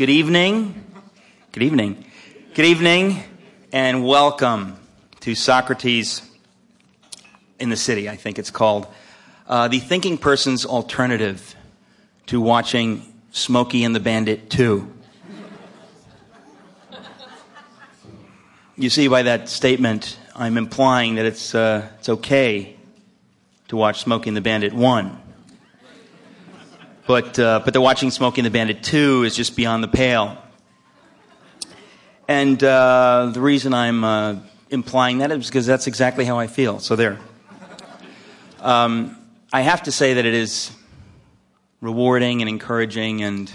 Good evening. Good evening. Good evening, and welcome to Socrates in the City, I think it's called. Uh, the thinking person's alternative to watching Smokey and the Bandit 2. You see, by that statement, I'm implying that it's, uh, it's okay to watch Smokey and the Bandit 1. But, uh, but the watching Smokey and the Bandit 2 is just beyond the pale. And uh, the reason I'm uh, implying that is because that's exactly how I feel. So there. Um, I have to say that it is rewarding and encouraging and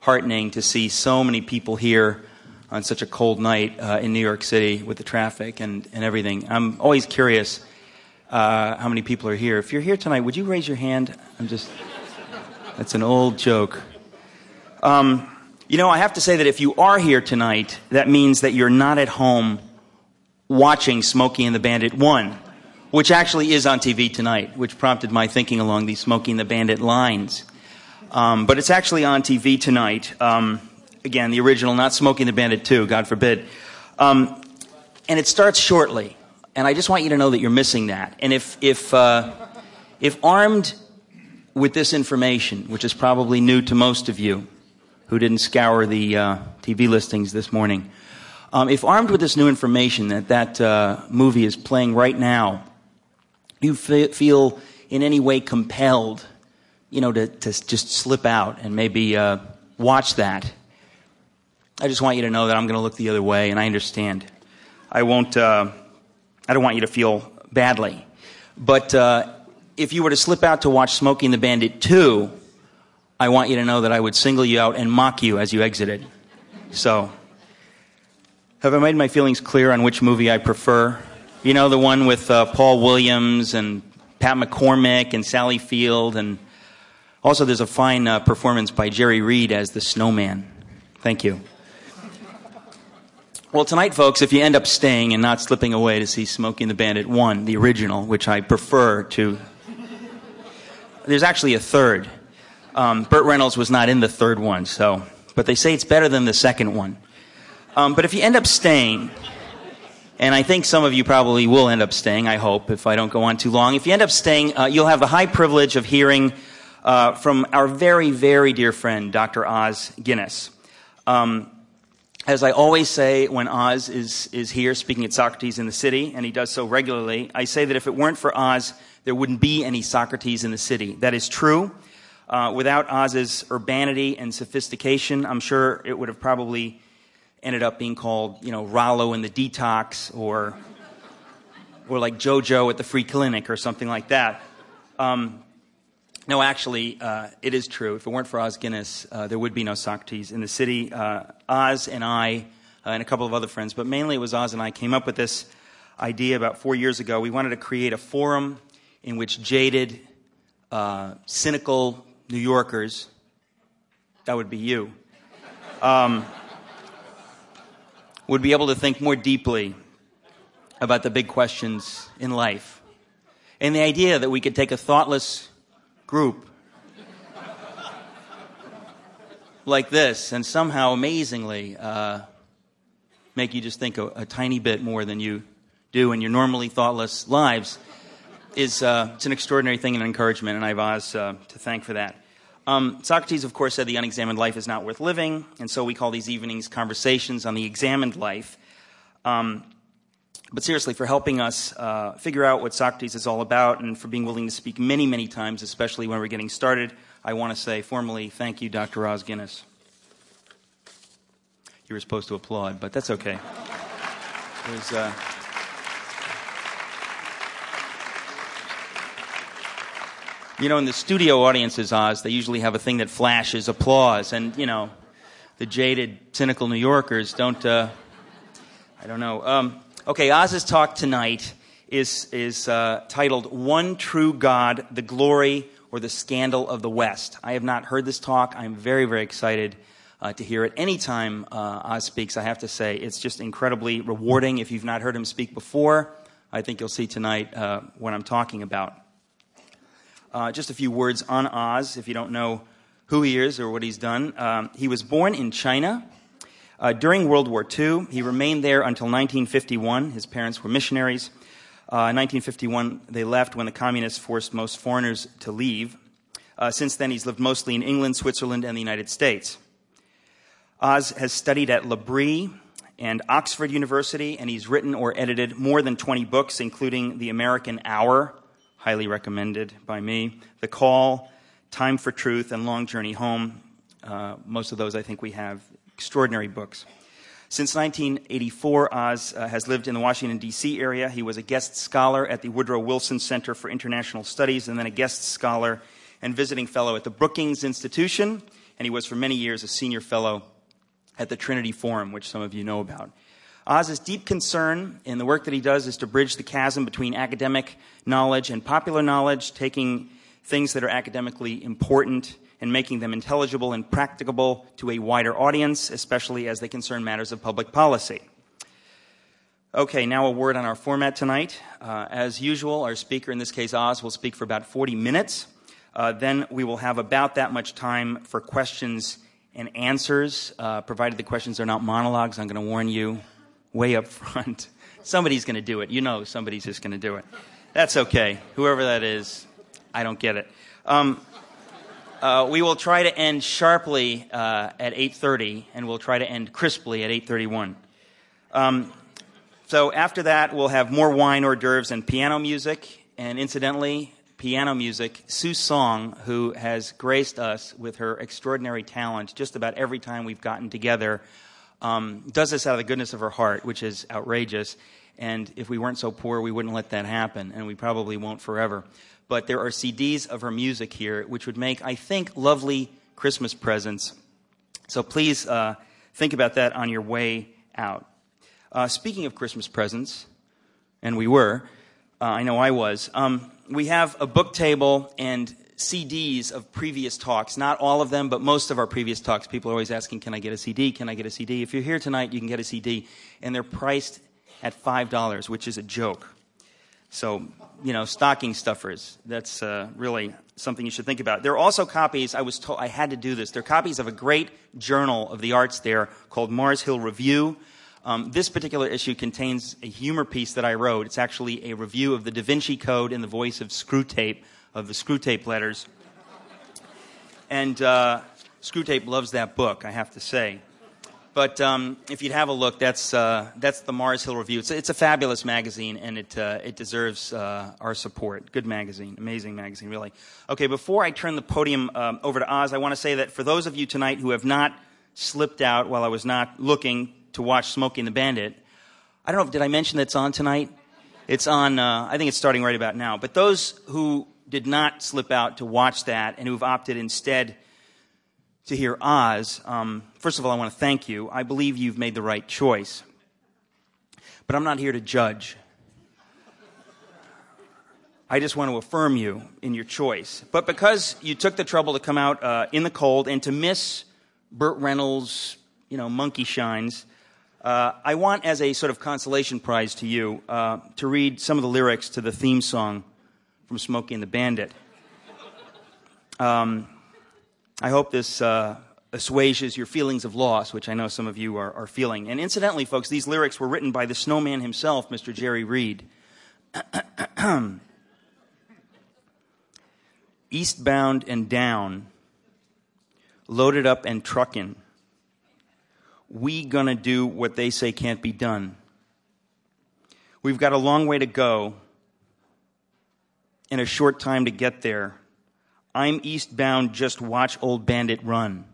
heartening to see so many people here on such a cold night uh, in New York City with the traffic and, and everything. I'm always curious uh, how many people are here. If you're here tonight, would you raise your hand? I'm just. That's an old joke. Um, you know, I have to say that if you are here tonight, that means that you're not at home watching Smokey and the Bandit 1, which actually is on TV tonight, which prompted my thinking along these Smokey and the Bandit lines. Um, but it's actually on TV tonight. Um, again, the original, not Smokey and the Bandit 2, God forbid. Um, and it starts shortly. And I just want you to know that you're missing that. And if, if, uh, if armed with this information, which is probably new to most of you, who didn't scour the uh, TV listings this morning. Um, if armed with this new information that that uh, movie is playing right now, you f- feel in any way compelled, you know, to, to just slip out and maybe uh, watch that. I just want you to know that I'm going to look the other way, and I understand. I won't. Uh, I don't want you to feel badly, but uh, if you were to slip out to watch Smokey the Bandit 2, I want you to know that I would single you out and mock you as you exited. So, have I made my feelings clear on which movie I prefer? You know, the one with uh, Paul Williams and Pat McCormick and Sally Field, and also there's a fine uh, performance by Jerry Reed as the snowman. Thank you. Well, tonight, folks, if you end up staying and not slipping away to see Smokey the Bandit 1, the original, which I prefer to. There's actually a third. Um, Burt Reynolds was not in the third one, so, but they say it's better than the second one. Um, but if you end up staying, and I think some of you probably will end up staying, I hope, if I don't go on too long. If you end up staying, uh, you'll have the high privilege of hearing uh, from our very, very dear friend, Dr. Os Guinness. Um, as I always say when Os is, is here speaking at Socrates in the City, and he does so regularly, I say that if it weren't for Os, there wouldn't be any Socrates in the City. That is true. Uh, without Os's urbanity and sophistication, I'm sure it would have probably ended up being called, you know, Rollo in the Detox or, or like JoJo at the Free Clinic or something like that. Um, no, actually, uh, it is true. If it weren't for Os Guinness, uh, there would be no Socrates in the city. Uh, Os and I, uh, and a couple of other friends, but mainly it was Os and I, came up with this idea about four years ago. We wanted to create a forum in which jaded, uh, cynical New Yorkers, that would be you, um, would be able to think more deeply about the big questions in life. And the idea that we could take a thoughtless group like this and somehow amazingly uh, make you just think a, a, tiny bit more than you do in your normally thoughtless lives is uh, it's an extraordinary thing and an encouragement, and I have Os uh, to thank for that. Um, Socrates, of course, said the unexamined life is not worth living, and so we call these evenings conversations on the examined life. Um, but seriously, for helping us uh, figure out what Socrates is all about and for being willing to speak many, many times, especially when we're getting started, I want to say formally thank you, Dr. Os Guinness. You were supposed to applaud, but that's okay. It was, uh, You know, in the studio audiences, Os, they usually have a thing that flashes applause, and you know, the jaded, cynical New Yorkers don't. Uh, I don't know. Um, okay, Os's talk tonight is is uh, titled "One True God: The Glory or the Scandal of the West." I have not heard this talk. I'm very, very excited. Uh, to hear it anytime uh, Os speaks, I have to say it's just incredibly rewarding. If you've not heard him speak before, I think you'll see tonight uh, what I'm talking about. Uh, just a few words on Os, if you don't know who he is or what he's done. Um, he was born in China. Uh, during World War II, he remained there until 1951. His parents were missionaries. Uh, in 1951, they left when the communists forced most foreigners to leave. Uh, since then, he's lived mostly in England, Switzerland, and the United States. Os has studied at L'Abri and Oxford University, and he's written or edited more than 20 books, including The American Hour, highly recommended by me, The Call, Time for Truth, and Long Journey Home. Uh, most of those I think we have extraordinary books. Since 1984, Os uh, has lived in the Washington, D.C. area. He was a guest scholar at the Woodrow Wilson Center for International Studies and then a guest scholar and visiting fellow at the Brookings Institution. And he was for many years a senior fellow at the Trinity Forum, which some of you know about. Os's deep concern in the work that he does is to bridge the chasm between academic knowledge and popular knowledge, taking things that are academically important and making them intelligible and practicable to a wider audience, especially as they concern matters of public policy. Okay, now a word on our format tonight. Uh, as usual, our speaker, in this case Os, will speak for about 40 minutes. Uh, then we will have about that much time for questions and answers, uh, provided the questions are not monologues. I'm going to warn you way up front. Somebody's going to do it. You know somebody's just going to do it. That's okay. Whoever that is, I don't get it. Um, uh, we will try to end sharply uh, at 8.30, and we'll try to end crisply at 8.31. Um, so after that, we'll have more wine, hors d'oeuvres, and piano music. And incidentally, piano music, Sue Song, who has graced us with her extraordinary talent just about every time we've gotten together, um, does this out of the goodness of her heart, which is outrageous. And if we weren't so poor, we wouldn't let that happen, and we probably won't forever. But there are CDs of her music here, which would make, I think, lovely Christmas presents. So please uh, think about that on your way out. Uh, speaking of Christmas presents, and we were, uh, I know I was, um, we have a book table and CDs of previous talks. Not all of them, but most of our previous talks. People are always asking, Can I get a CD? Can I get a CD? If you're here tonight, you can get a CD. And they're priced at $5, which is a joke. So, you know, stocking stuffers. That's uh, really something you should think about. There are also copies, I was told, I had to do this. There are copies of a great journal of the arts there called Mars Hill Review. Um, this particular issue contains a humor piece that I wrote. It's actually a review of the Da Vinci Code in the voice of Screwtape of the Screwtape letters. And uh, Screwtape loves that book, I have to say. But um, if you'd have a look, that's, uh, that's the Mars Hill Review. It's, it's a fabulous magazine, and it, uh, it deserves uh, our support. Good magazine, amazing magazine, really. Okay, before I turn the podium um, over to Os, I want to say that for those of you tonight who have not slipped out while I was not looking to watch Smokey the Bandit, I don't know, did I mention that it's on tonight? It's on, uh, I think it's starting right about now. But those who did not slip out to watch that and who've opted instead to hear Os, um, first of all, I want to thank you. I believe you've made the right choice. But I'm not here to judge. I just want to affirm you in your choice. But because you took the trouble to come out uh, in the cold and to miss Burt Reynolds, you know, monkey shines, uh, I want as a sort of consolation prize to you uh, to read some of the lyrics to the theme song from Smokey and the Bandit. Um, I hope this uh, assuages your feelings of loss, which I know some of you are, are, feeling. And incidentally, folks, these lyrics were written by the snowman himself, Mr. Jerry Reed. Eastbound and down, loaded up and truckin'. We gonna do what they say can't be done. We've got a long way to go in a short time to get there. I'm eastbound, just watch old bandit run.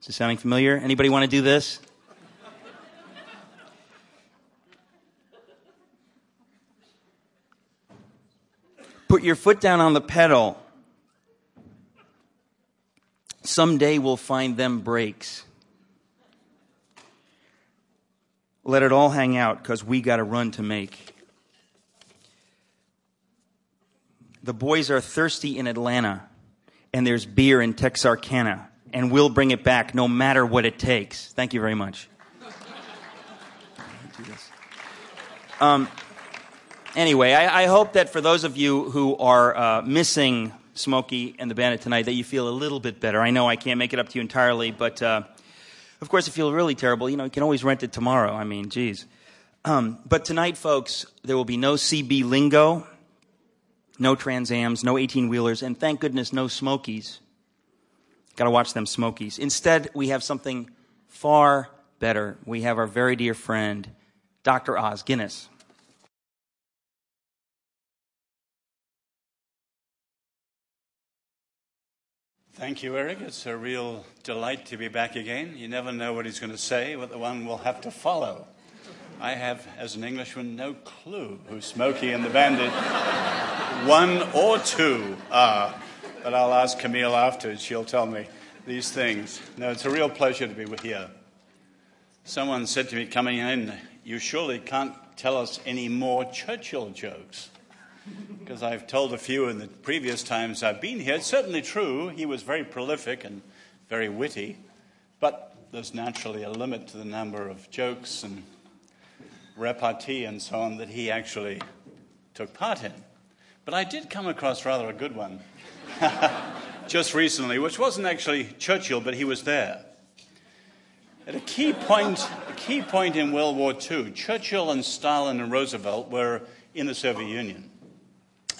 Is this sounding familiar? Anybody want to do this? Put your foot down on the pedal. Someday we'll find them brakes. Let it all hang out because we got a run to make. The boys are thirsty in Atlanta, and there's beer in Texarkana, and we'll bring it back no matter what it takes. Thank you very much. Um, anyway, I, I, hope that for those of you who are uh, missing Smokey and the Bandit tonight that you feel a little bit better. I know I can't make it up to you entirely, but uh, of course, if you feel really terrible, you know, you can always rent it tomorrow. I mean, geez. Um, but tonight, folks, there will be no CB lingo, no Trans Ams, no 18 wheelers, and thank goodness, no Smokies. Got to watch them Smokies. Instead, we have something far better. We have our very dear friend, Dr. Os Guinness. Thank you, Eric. It's a real delight to be back again. You never know what he's going to say, what the one will have to follow. I have, as an Englishman, no clue who Smokey and the Bandit, one or two, are. But I'll ask Camille afterwards. She'll tell me these things. No, it's a real pleasure to be here. Someone said to me coming in, You surely can't tell us any more Churchill jokes because I've told a few in the previous times I've been here. It's certainly true. He was very prolific and very witty, but there's naturally a limit to the number of jokes and repartee and so on that he actually took part in. But I did come across rather a good one just recently, which wasn't actually Churchill, but he was there. At a key point, a key point in World War II, Churchill and Stalin and Roosevelt were in the Soviet Union.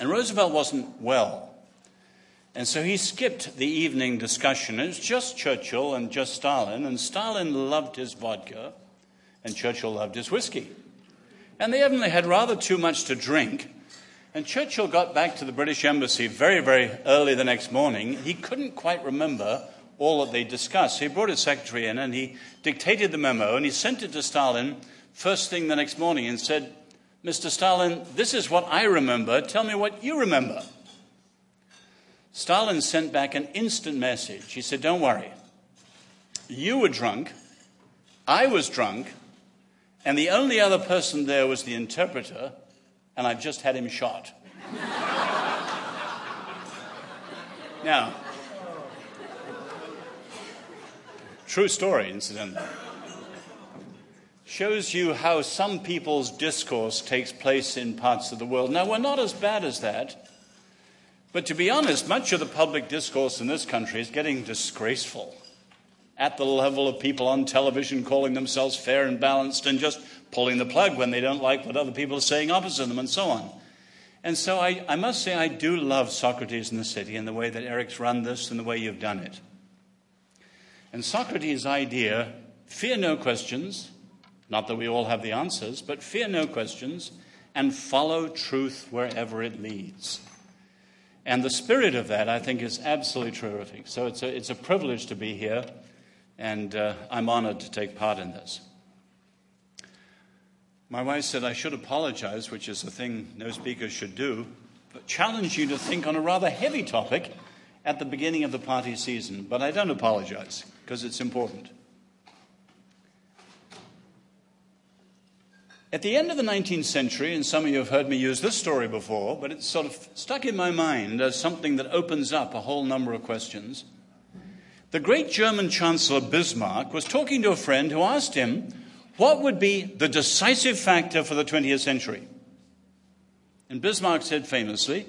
And Roosevelt wasn't well. And so he skipped the evening discussion. It was just Churchill and just Stalin. And Stalin loved his vodka, and Churchill loved his whiskey. And they evidently had rather too much to drink. And Churchill got back to the British Embassy very, very early the next morning. He couldn't quite remember all that they discussed. He brought his secretary in and he dictated the memo and he sent it to Stalin first thing the next morning and said, Mr. Stalin, this is what I remember. Tell me what you remember. Stalin sent back an instant message. He said, Don't worry. You were drunk, I was drunk, and the only other person there was the interpreter, and I've just had him shot. now, true story, incidentally shows you how some people's discourse takes place in parts of the world. Now, we're not as bad as that, but to be honest, much of the public discourse in this country is getting disgraceful at the level of people on television calling themselves fair and balanced and just pulling the plug when they don't like what other people are saying opposite them and so on. And so I, I must say, I do love Socrates in the City and the way that Eric's run this and the way you've done it. And Socrates' idea fear no questions, not that we all have the answers, but fear no questions and follow truth wherever it leads. And the spirit of that, I think, is absolutely terrific. So it's a, it's a privilege to be here, and uh, I'm honored to take part in this. My wife said I should apologize, which is a thing no speaker should do, but challenge you to think on a rather heavy topic at the beginning of the party season. But I don't apologize, because it's important. At the end of the 19th century, and some of you have heard me use this story before, but it's sort of stuck in my mind as something that opens up a whole number of questions. The great German Chancellor Bismarck was talking to a friend who asked him what would be the decisive factor for the 20th century. And Bismarck said famously,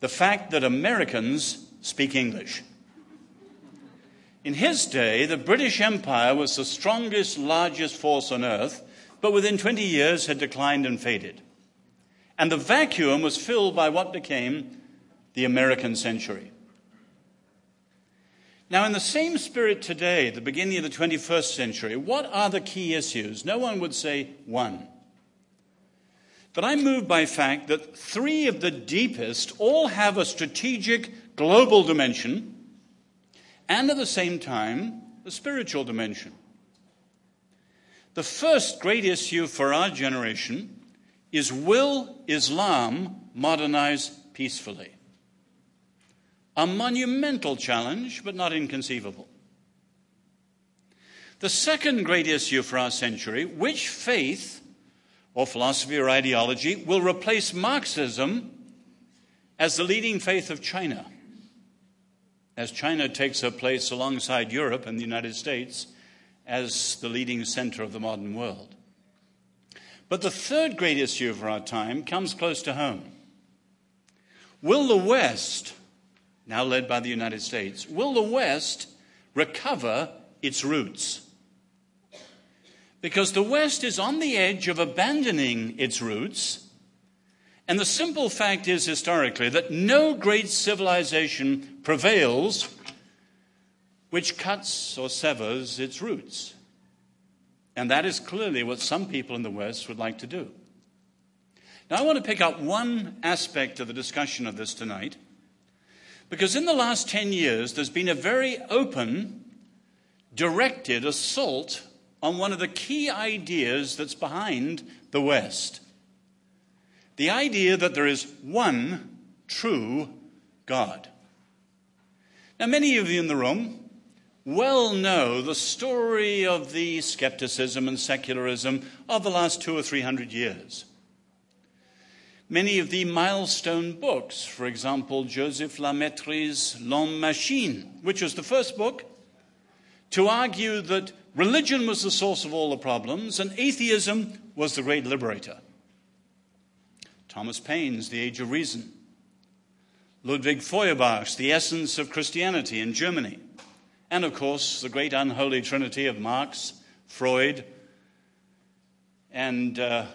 the fact that Americans speak English. In his day, the British Empire was the strongest, largest force on earth but within 20 years had declined and faded. And the vacuum was filled by what became the American century. Now, in the same spirit today, the beginning of the 21st century, what are the key issues? No one would say one. But I'm moved by fact that three of the deepest all have a strategic global dimension and at the same time a spiritual dimension. The first great issue for our generation is will Islam modernize peacefully? A monumental challenge, but not inconceivable. The second great issue for our century which faith or philosophy or ideology will replace Marxism as the leading faith of China? As China takes her place alongside Europe and the United States as the leading center of the modern world. But the third great issue of our time comes close to home. Will the West now led by the United States, will the West recover its roots? Because the West is on the edge of abandoning its roots. And the simple fact is, historically, that no great civilization prevails which cuts or severs its roots. And that is clearly what some people in the West would like to do. Now, I want to pick up one aspect of the discussion of this tonight, because in the last 10 years, there's been a very open, directed assault on one of the key ideas that's behind the West the idea that there is one true God. Now, many of you in the room well know the story of the skepticism and secularism of the last two or three hundred years. Many of the milestone books, for example, Joseph La Mettrie's L'Homme Machine, which was the first book to argue that religion was the source of all the problems and atheism was the great liberator. Thomas Paine's The Age of Reason, Ludwig Feuerbach's The Essence of Christianity in Germany, and of course, the great unholy trinity of Marx, Freud, and uh,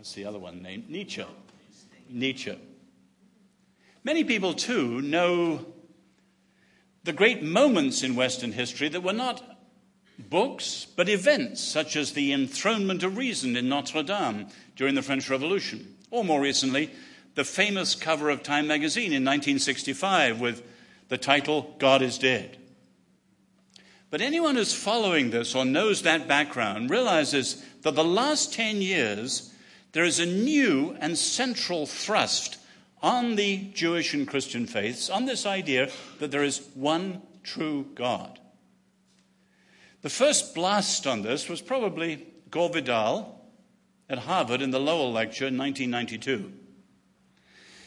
what's the other one named? Nietzsche. Nietzsche. Many people, too, know the great moments in Western history that were not books, but events, such as the enthronement of reason in Notre Dame during the French Revolution, or more recently, the famous cover of Time magazine in 1965 with the title God is Dead. But anyone who's following this or knows that background realizes that the last 10 years, there is a new and central thrust on the Jewish and Christian faiths on this idea that there is one true God. The first blast on this was probably Gore Vidal at Harvard in the Lowell Lecture in 1992.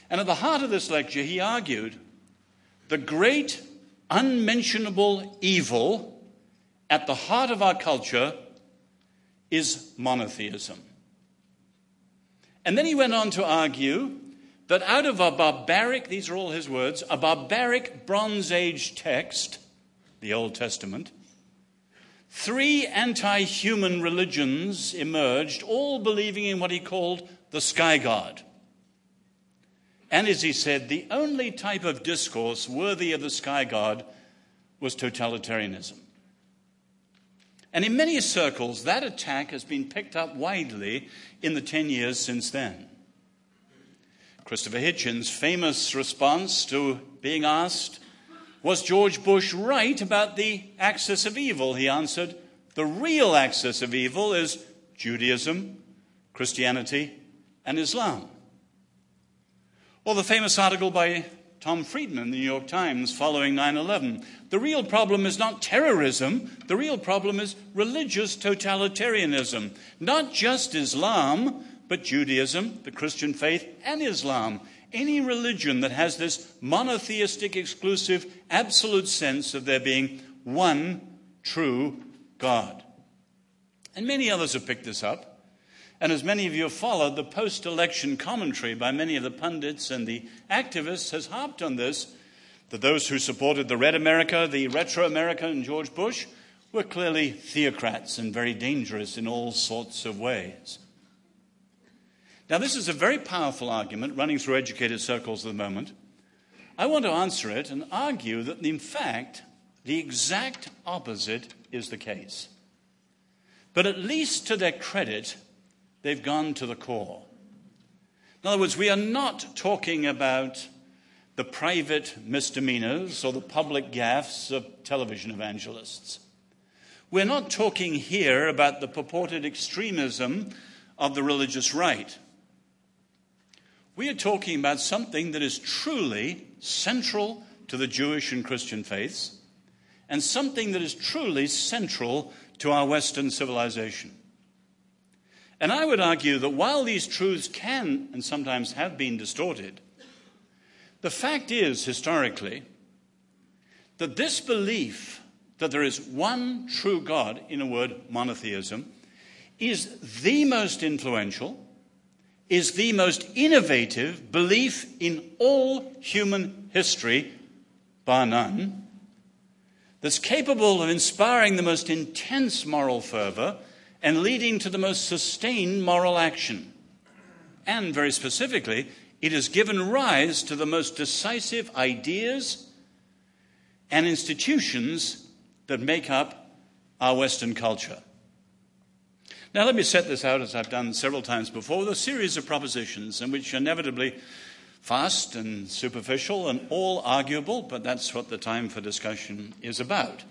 And at the heart of this lecture, he argued the great unmentionable evil at the heart of our culture is monotheism. And then he went on to argue that out of a barbaric, these are all his words, a barbaric Bronze Age text, the Old Testament, three anti human religions emerged, all believing in what he called the sky god. And as he said, the only type of discourse worthy of the sky god was totalitarianism. And in many circles, that attack has been picked up widely in the 10 years since then. Christopher Hitchens' famous response to being asked, Was George Bush right about the axis of evil? He answered, The real axis of evil is Judaism, Christianity, and Islam. Or the famous article by Tom Friedman, the New York Times, following 9 11. The real problem is not terrorism, the real problem is religious totalitarianism. Not just Islam, but Judaism, the Christian faith, and Islam. Any religion that has this monotheistic, exclusive, absolute sense of there being one true God. And many others have picked this up. And as many of you have followed, the post election commentary by many of the pundits and the activists has harped on this that those who supported the Red America, the Retro America, and George Bush were clearly theocrats and very dangerous in all sorts of ways. Now, this is a very powerful argument running through educated circles at the moment. I want to answer it and argue that, in fact, the exact opposite is the case. But at least to their credit, they've gone to the core. In other words, we are not talking about the private misdemeanors or the public gaffes of television evangelists. We're not talking here about the purported extremism of the religious right. We are talking about something that is truly central to the Jewish and Christian faiths and something that is truly central to our Western civilization. And I would argue that while these truths can and sometimes have been distorted, the fact is, historically, that this belief that there is one true God, in a word, monotheism, is the most influential is the most innovative belief in all human history, bar none, that's capable of inspiring the most intense moral fervor and leading to the most sustained moral action. And very specifically, it has given rise to the most decisive ideas and institutions that make up our Western culture. Now, let me set this out, as I've done several times before, with a series of propositions, in which inevitably fast and superficial and all arguable, but that's what the time for discussion is about.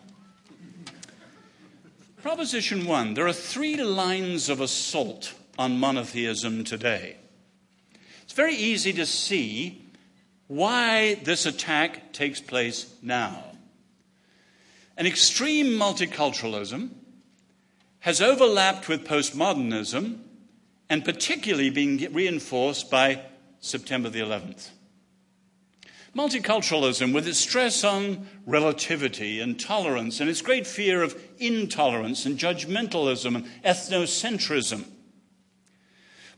Proposition one there are three lines of assault on monotheism today. It's very easy to see why this attack takes place now. An extreme multiculturalism has overlapped with postmodernism and particularly been reinforced by September the 11th. Multiculturalism, with its stress on relativity and tolerance and its great fear of intolerance and judgmentalism and ethnocentrism.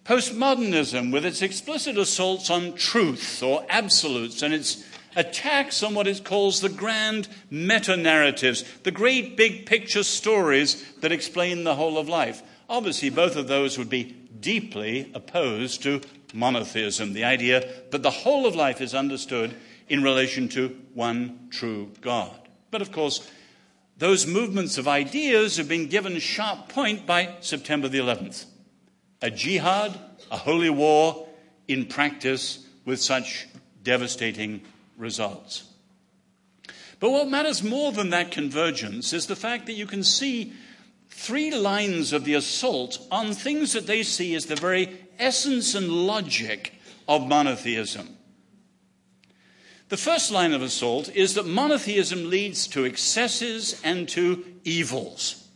Postmodernism, with its explicit assaults on truth or absolutes and its attacks on what it calls the grand meta narratives, the great big picture stories that explain the whole of life. Obviously, both of those would be deeply opposed to monotheism, the idea that the whole of life is understood in relation to one true God. But of course, those movements of ideas have been given sharp point by September the 11th. A jihad, a holy war in practice with such devastating results. But what matters more than that convergence is the fact that you can see three lines of the assault on things that they see as the very essence and logic of monotheism. The first line of assault is that monotheism leads to excesses and to evils.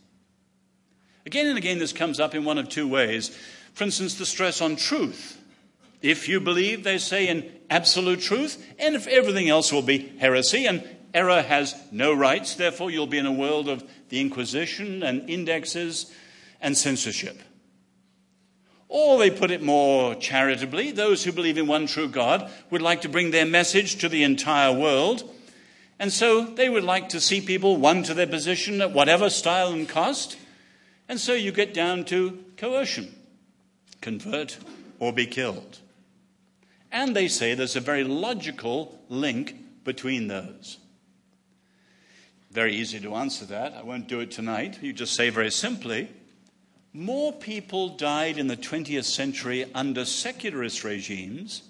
Again and again, this comes up in one of two ways. For instance, the stress on truth. If you believe, they say, in absolute truth, and if everything else will be heresy, and error has no rights, therefore you'll be in a world of the Inquisition and indexes and censorship. Or they put it more charitably those who believe in one true God would like to bring their message to the entire world. And so they would like to see people won to their position at whatever style and cost. And so you get down to coercion convert or be killed. And they say there's a very logical link between those. Very easy to answer that. I won't do it tonight. You just say very simply more people died in the 20th century under secularist regimes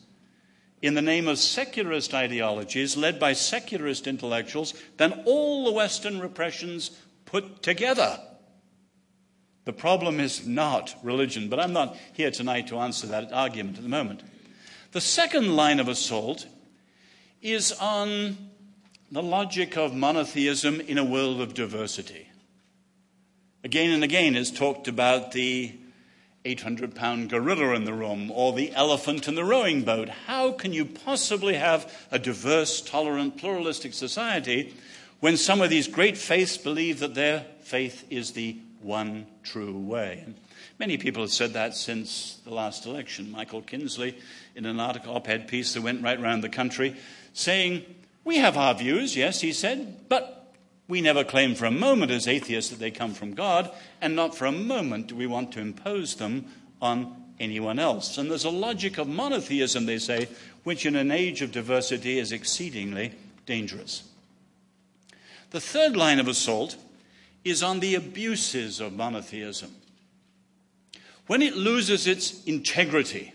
in the name of secularist ideologies led by secularist intellectuals than all the Western repressions put together. The problem is not religion, but I'm not here tonight to answer that argument at the moment. The second line of assault is on the logic of monotheism in a world of diversity. Again and again is talked about the 800 pound gorilla in the room or the elephant in the rowing boat. How can you possibly have a diverse, tolerant, pluralistic society when some of these great faiths believe that their faith is the one true way? And many people have said that since the last election. Michael Kinsley in an article, op ed piece that went right around the country, saying, We have our views, yes, he said, but we never claim for a moment as atheists that they come from God, and not for a moment do we want to impose them on anyone else. And there's a logic of monotheism, they say, which in an age of diversity is exceedingly dangerous. The third line of assault is on the abuses of monotheism. When it loses its integrity,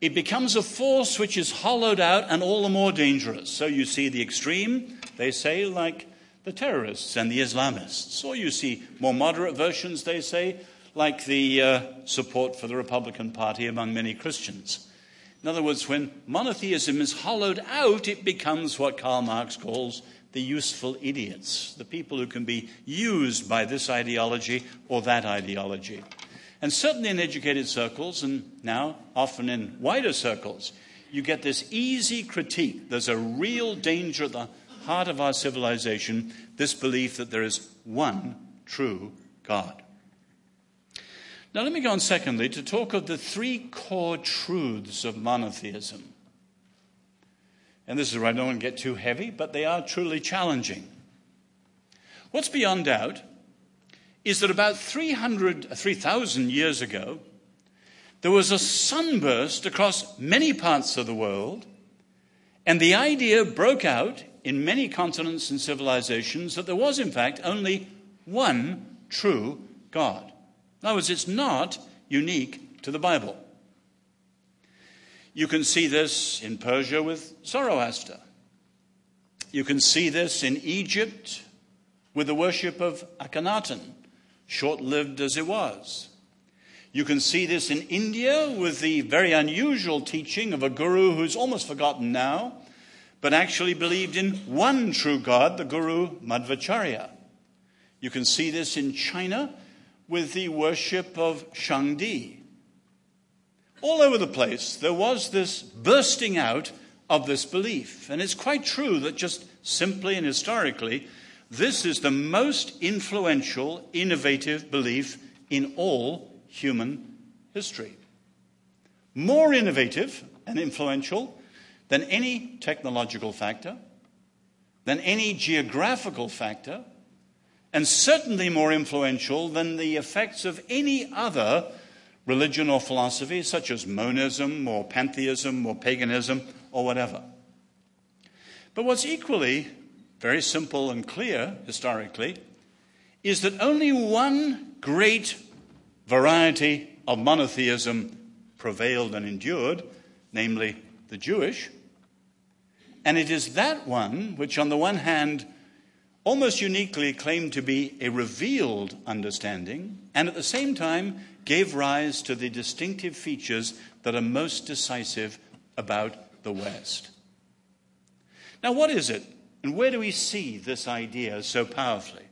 it becomes a force which is hollowed out and all the more dangerous. So you see the extreme, they say, like the terrorists and the Islamists. Or you see more moderate versions, they say, like the uh, support for the Republican Party among many Christians. In other words, when monotheism is hollowed out, it becomes what Karl Marx calls the useful idiots, the people who can be used by this ideology or that ideology. And certainly in educated circles, and now often in wider circles, you get this easy critique. There's a real danger at the heart of our civilization this belief that there is one true God. Now, let me go on, secondly, to talk of the three core truths of monotheism. And this is where I don't want to get too heavy, but they are truly challenging. What's beyond doubt is that about 300, uh, 3,000 years ago, there was a sunburst across many parts of the world, and the idea broke out in many continents and civilizations that there was, in fact, only one true God. In other words, it's not unique to the Bible. You can see this in Persia with Zoroaster. You can see this in Egypt with the worship of Akhenaten, short lived as it was. You can see this in India with the very unusual teaching of a guru who's almost forgotten now, but actually believed in one true God, the guru Madhvacharya. You can see this in China with the worship of Shangdi. All over the place, there was this bursting out of this belief. And it's quite true that just simply and historically, this is the most influential, innovative belief in all human history. More innovative and influential than any technological factor, than any geographical factor, and certainly more influential than the effects of any other religion or philosophy, such as monism or pantheism or paganism or whatever. But what's equally very simple and clear historically is that only one great variety of monotheism prevailed and endured, namely the Jewish, and it is that one which, on the one hand, almost uniquely claimed to be a revealed understanding, and at the same time gave rise to the distinctive features that are most decisive about the West. Now, what is it, and where do we see this idea so powerfully?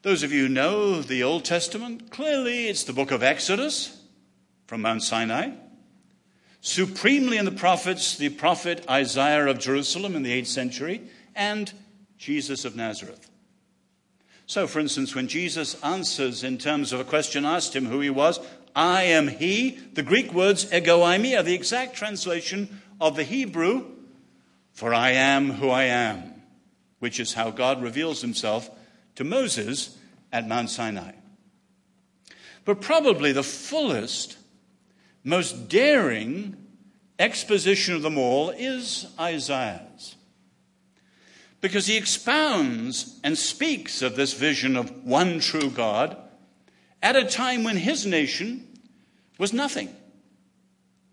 Those of you who know the Old Testament, clearly it's the book of Exodus from Mount Sinai. Supremely in the prophets, the prophet Isaiah of Jerusalem in the 8th century, and Jesus of Nazareth. So, for instance, when Jesus answers in terms of a question asked him who he was, I am he, the Greek words ego eimi are the exact translation of the Hebrew, for I am who I am, which is how God reveals himself to Moses at Mount Sinai. But probably the fullest most daring exposition of them all is Isaiah's. Because he expounds and speaks of this vision of one true God at a time when his nation was nothing,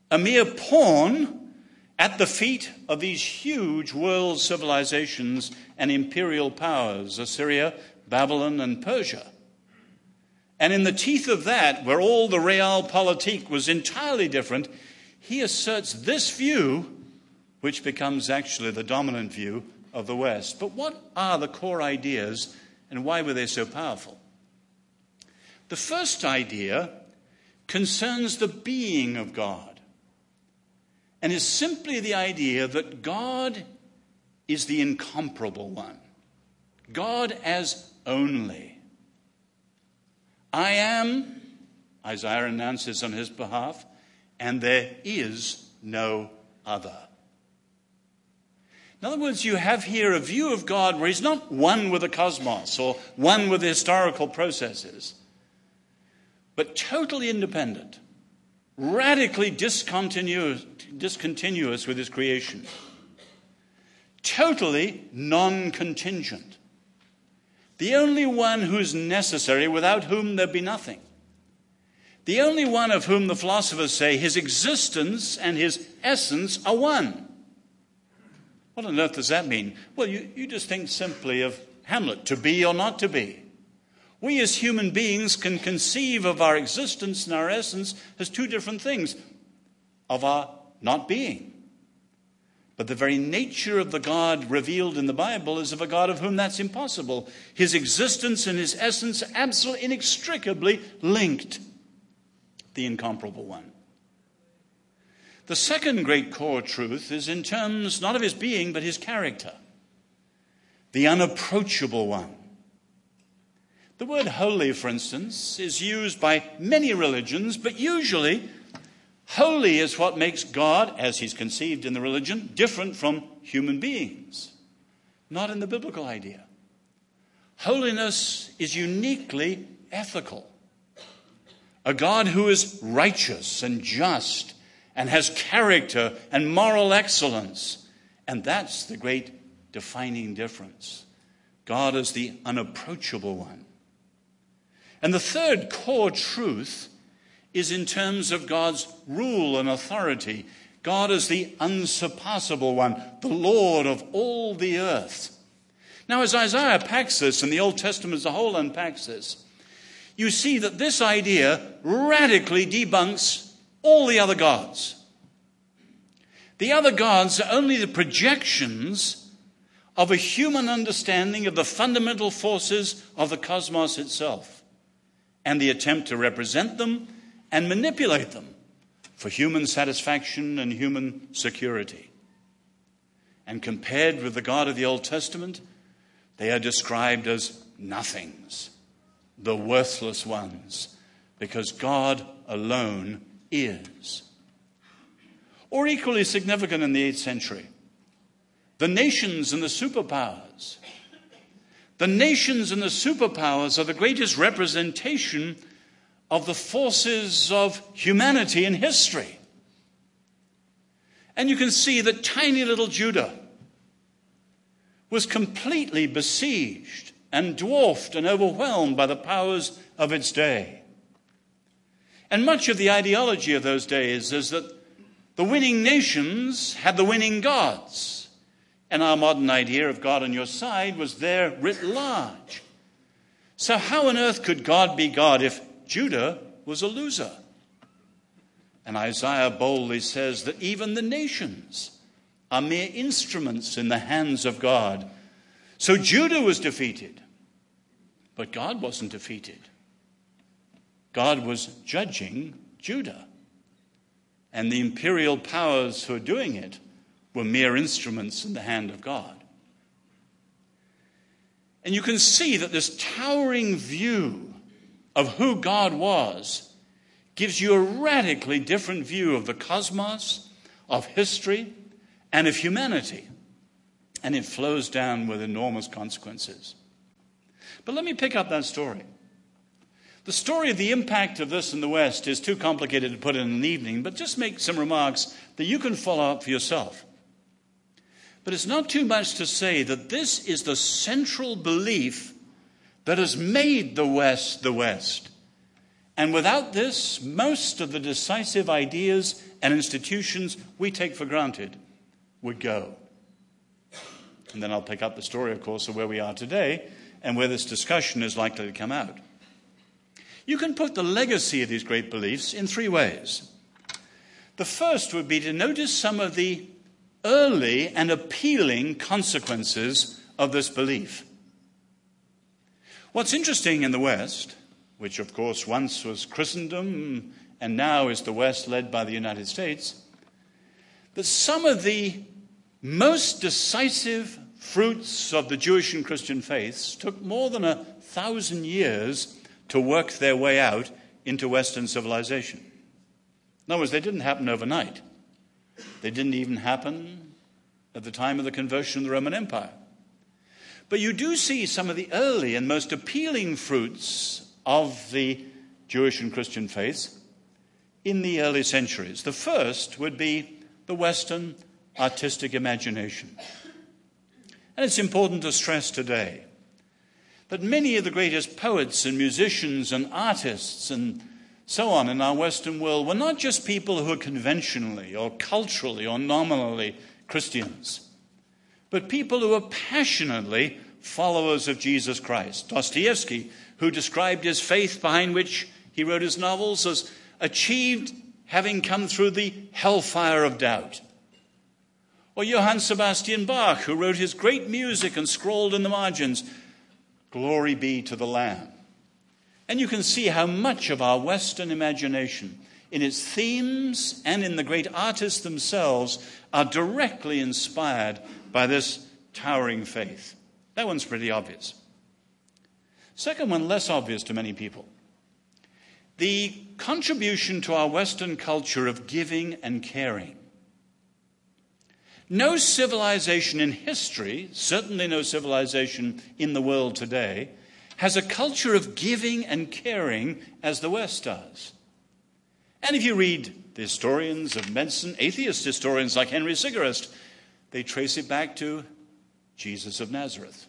a mere pawn at the feet of these huge world civilizations and imperial powers Assyria, Babylon, and Persia. And in the teeth of that, where all the realpolitik was entirely different, he asserts this view, which becomes actually the dominant view of the West. But what are the core ideas and why were they so powerful? The first idea concerns the being of God and is simply the idea that God is the incomparable one, God as only. I am, Isaiah announces on his behalf, and there is no other. In other words, you have here a view of God where he's not one with the cosmos or one with the historical processes, but totally independent, radically discontinuous, discontinuous with his creation, totally non contingent the only one who's necessary, without whom there be nothing. The only one of whom the philosophers say his existence and his essence are one. What on earth does that mean? Well, you, you just think simply of Hamlet to be or not to be. We as human beings can conceive of our existence and our essence as two different things of our not being. But the very nature of the God revealed in the Bible is of a God of whom that's impossible. His existence and his essence absolutely inextricably linked, the incomparable one. The second great core truth is in terms not of his being, but his character, the unapproachable one, The word holy, for instance, is used by many religions, but usually holy is what makes God, as he's conceived in the religion, different from human beings, not in the biblical idea. Holiness is uniquely ethical. A God who is righteous and just and has character and moral excellence. And that's the great defining difference. God is the unapproachable one. And the third core truth is in terms of God's rule and authority. God is the unsurpassable one, the Lord of all the earth. Now, as Isaiah packs this, and the Old Testament as a whole unpacks this, you see that this idea radically debunks all the other gods. The other gods are only the projections of a human understanding of the fundamental forces of the cosmos itself and the attempt to represent them and manipulate them for human satisfaction and human security. And compared with the God of the Old Testament, they are described as nothings, the worthless ones, because God alone is. Or equally significant in the 8th century, the nations and the superpowers the nations and the superpowers are the greatest representation of the forces of humanity in history. And you can see that tiny little Judah was completely besieged and dwarfed and overwhelmed by the powers of its day. And much of the ideology of those days is that the winning nations had the winning gods. And our modern idea of God on your side was there writ large. So, how on earth could God be God if Judah was a loser? And Isaiah boldly says that even the nations are mere instruments in the hands of God. So, Judah was defeated, but God wasn't defeated. God was judging Judah. And the imperial powers who are doing it were mere instruments in the hand of God. And you can see that this towering view of who God was gives you a radically different view of the cosmos, of history, and of humanity. And it flows down with enormous consequences. But let me pick up that story. The story of the impact of this in the West is too complicated to put in an evening, but just make some remarks that you can follow up for yourself. But it's not too much to say that this is the central belief that has made the West the West. And without this, most of the decisive ideas and institutions we take for granted would go. And then I'll pick up the story, of course, of where we are today and where this discussion is likely to come out. You can put the legacy of these great beliefs in three ways. The first would be to notice some of the early and appealing consequences of this belief. What's interesting in the West, which of course once was Christendom and now is the West led by the United States, that some of the most decisive fruits of the Jewish and Christian faiths took more than a thousand years to work their way out into Western civilization. In other words, they didn't happen overnight. They didn't even happen at the time of the conversion of the Roman Empire. But you do see some of the early and most appealing fruits of the Jewish and Christian faith in the early centuries. The first would be the Western artistic imagination. And it's important to stress today that many of the greatest poets and musicians and artists and so on in our Western world were not just people who were conventionally or culturally or nominally Christians, but people who were passionately followers of Jesus Christ. Dostoevsky, who described his faith behind which he wrote his novels as achieved having come through the hellfire of doubt. Or Johann Sebastian Bach, who wrote his great music and scrawled in the margins, Glory be to the Lamb. And you can see how much of our Western imagination, in its themes and in the great artists themselves, are directly inspired by this towering faith. That one's pretty obvious. Second one, less obvious to many people. The contribution to our Western culture of giving and caring. No civilization in history, certainly no civilization in the world today, has a culture of giving and caring as the West does. And if you read the historians of medicine, atheist historians like Henry Sigerist, they trace it back to Jesus of Nazareth.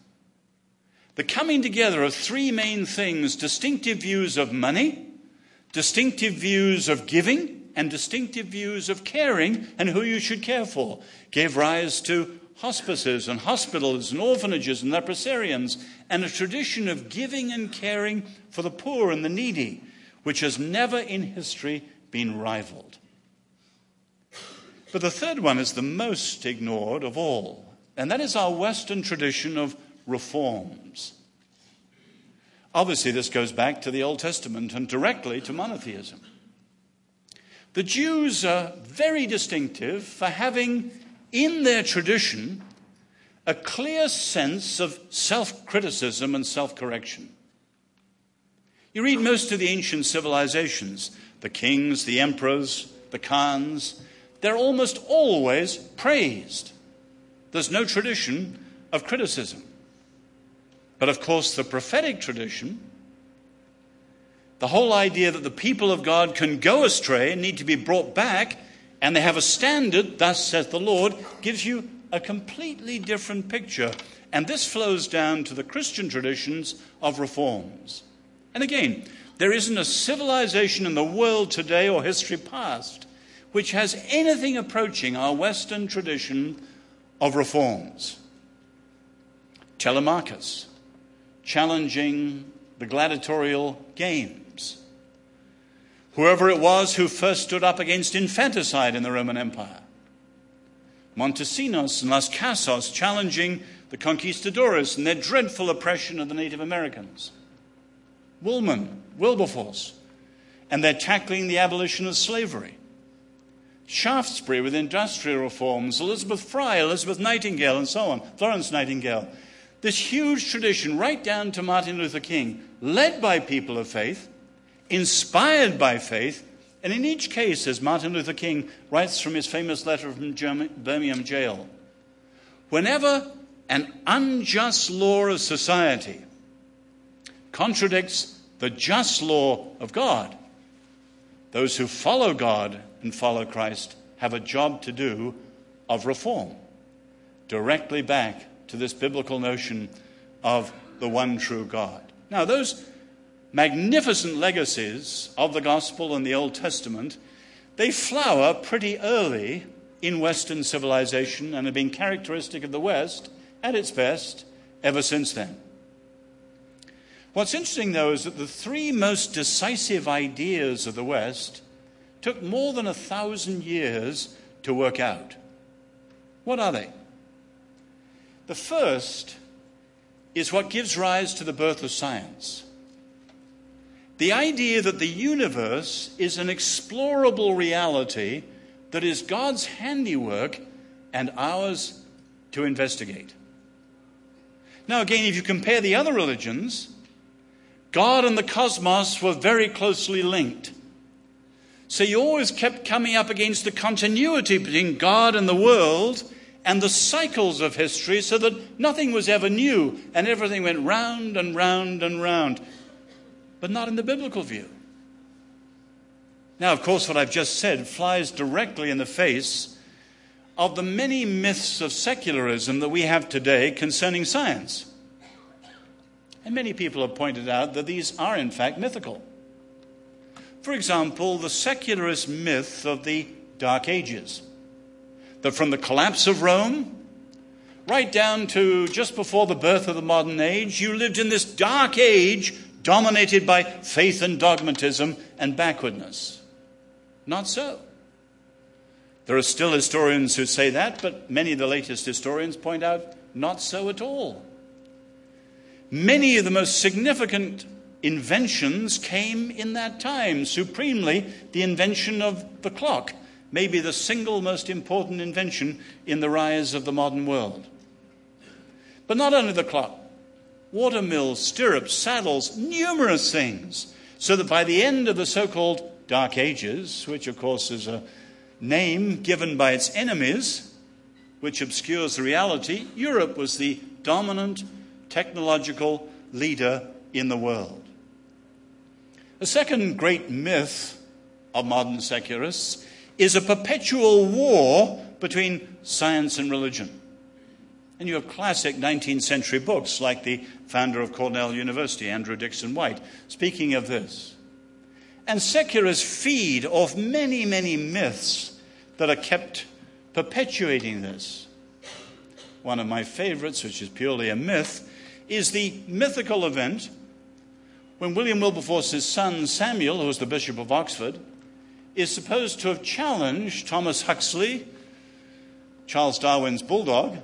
The coming together of three main things distinctive views of money, distinctive views of giving, and distinctive views of caring and who you should care for gave rise to hospices and hospitals and orphanages and leprosariums and a tradition of giving and caring for the poor and the needy, which has never in history been rivaled. But the third one is the most ignored of all, and that is our Western tradition of reforms. Obviously, this goes back to the Old Testament and directly to monotheism. The Jews are very distinctive for having in their tradition a clear sense of self criticism and self correction. You read most of the ancient civilizations, the kings, the emperors, the khans, they're almost always praised. There's no tradition of criticism. But of course, the prophetic tradition, the whole idea that the people of God can go astray and need to be brought back, and they have a standard, thus says the Lord, gives you a completely different picture. And this flows down to the Christian traditions of reforms. And again, there isn't a civilization in the world today or history past which has anything approaching our Western tradition of reforms. Telemachus, challenging the gladiatorial games. Whoever it was who first stood up against infanticide in the Roman Empire. Montesinos and Las Casas challenging the conquistadores and their dreadful oppression of the Native Americans. Woolman, Wilberforce, and their tackling the abolition of slavery. Shaftesbury with industrial reforms, Elizabeth Fry, Elizabeth Nightingale, and so on, Florence Nightingale. This huge tradition, right down to Martin Luther King, led by people of faith, inspired by faith, and in each case, as Martin Luther King writes from his famous letter from Birmingham jail, whenever an unjust law of society contradicts the just law of God, those who follow God and follow Christ have a job to do of reform, directly back to this biblical notion of the one true God. Now, those magnificent legacies of the gospel and the Old Testament, they flower pretty early in Western civilization and have been characteristic of the West at its best ever since then. What's interesting, though, is that the three most decisive ideas of the West took more than a thousand years to work out. What are they? The first is what gives rise to the birth of science. The idea that the universe is an explorable reality that is God's handiwork and ours to investigate. Now, again, if you compare the other religions, God and the cosmos were very closely linked. So you always kept coming up against the continuity between God and the world and the cycles of history so that nothing was ever new and everything went round and round and round, but not in the biblical view. Now, of course, what I've just said flies directly in the face of the many myths of secularism that we have today concerning science. And many people have pointed out that these are, in fact, mythical. For example, the secularist myth of the Dark Ages. That from the collapse of Rome, right down to just before the birth of the modern age, you lived in this dark age dominated by faith and dogmatism and backwardness. Not so. There are still historians who say that, but many of the latest historians point out not so at all. Many of the most significant inventions came in that time. Supremely, the invention of the clock, maybe the single most important invention in the rise of the modern world. But not only the clock, watermills, stirrups, saddles, numerous things, so that by the end of the so called Dark Ages, which of course is a name given by its enemies, which obscures the reality, Europe was the dominant technological leader in the world. The second great myth of modern secularists is a perpetual war between science and religion. And you have classic 19th century books like the founder of Cornell University, Andrew Dickson White, speaking of this. And secularists feed off many, many myths that are kept perpetuating this. One of my favorites, which is purely a myth, is the mythical event when William Wilberforce's son Samuel, who was the Bishop of Oxford, is supposed to have challenged Thomas Huxley, Charles Darwin's bulldog,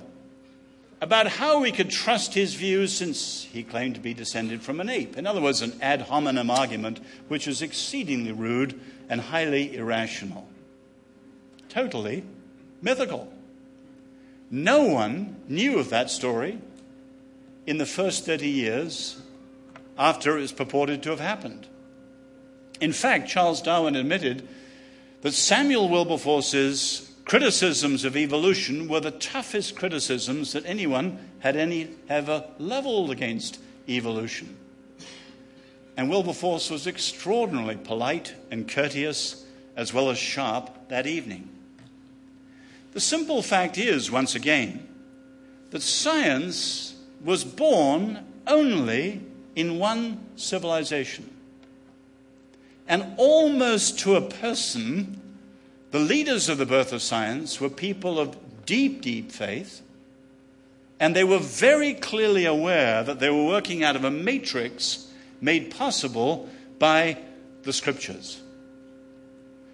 about how we could trust his views since he claimed to be descended from an ape. In other words, an ad hominem argument which is exceedingly rude and highly irrational. Totally mythical. No one knew of that story in the first 30 years after it was purported to have happened. In fact, Charles Darwin admitted that Samuel Wilberforce's criticisms of evolution were the toughest criticisms that anyone had any, ever leveled against evolution. And Wilberforce was extraordinarily polite and courteous, as well as sharp, that evening. The simple fact is, once again, that science was born only in one civilization. And almost to a person, the leaders of the birth of science were people of deep, deep faith, and they were very clearly aware that they were working out of a matrix made possible by the scriptures.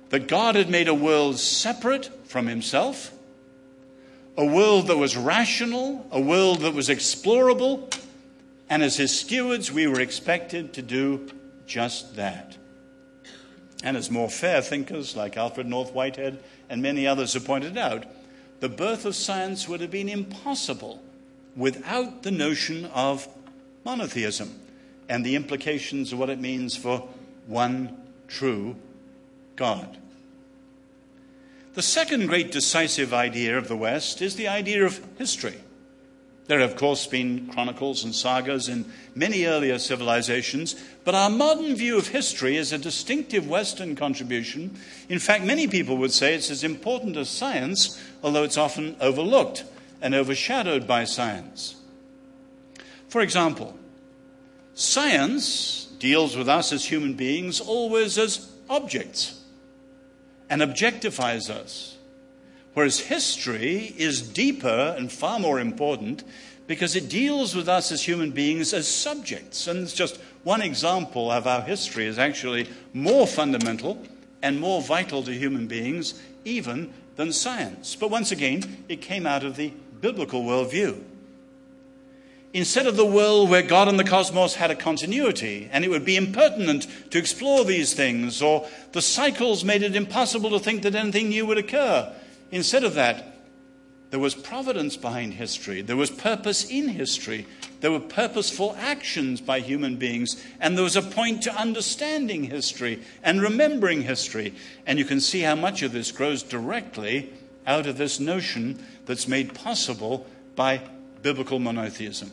That God had made a world separate from himself, a world that was rational, a world that was explorable, and as his stewards, we were expected to do just that. And as more fair thinkers like Alfred North Whitehead and many others have pointed out, the birth of science would have been impossible without the notion of monotheism and the implications of what it means for one true God. The second great decisive idea of the West is the idea of history. There have, of course, been chronicles and sagas in many earlier civilizations, but our modern view of history is a distinctive Western contribution. In fact, many people would say it's as important as science, although it's often overlooked and overshadowed by science. For example, science deals with us as human beings always as objects and objectifies us. Whereas history is deeper and far more important because it deals with us as human beings as subjects. And it's just one example of how history is actually more fundamental and more vital to human beings even than science. But once again, it came out of the biblical worldview. Instead of the world where God and the cosmos had a continuity, and it would be impertinent to explore these things, or the cycles made it impossible to think that anything new would occur, Instead of that, there was providence behind history. There was purpose in history. There were purposeful actions by human beings. And there was a point to understanding history and remembering history. And you can see how much of this grows directly out of this notion that's made possible by biblical monotheism.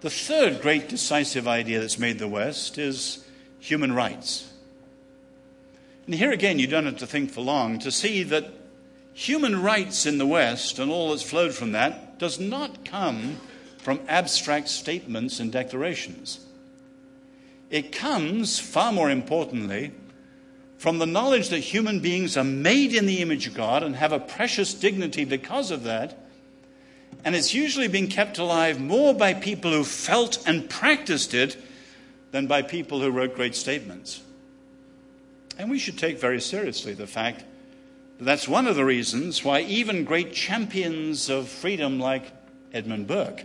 The third great decisive idea that's made the West is human rights. And here again, you don't have to think for long to see that human rights in the West and all that's flowed from that does not come from abstract statements and declarations. It comes, far more importantly, from the knowledge that human beings are made in the image of God and have a precious dignity because of that. And it's usually been kept alive more by people who felt and practiced it than by people who wrote great statements. And we should take very seriously the fact that that's one of the reasons why even great champions of freedom like Edmund Burke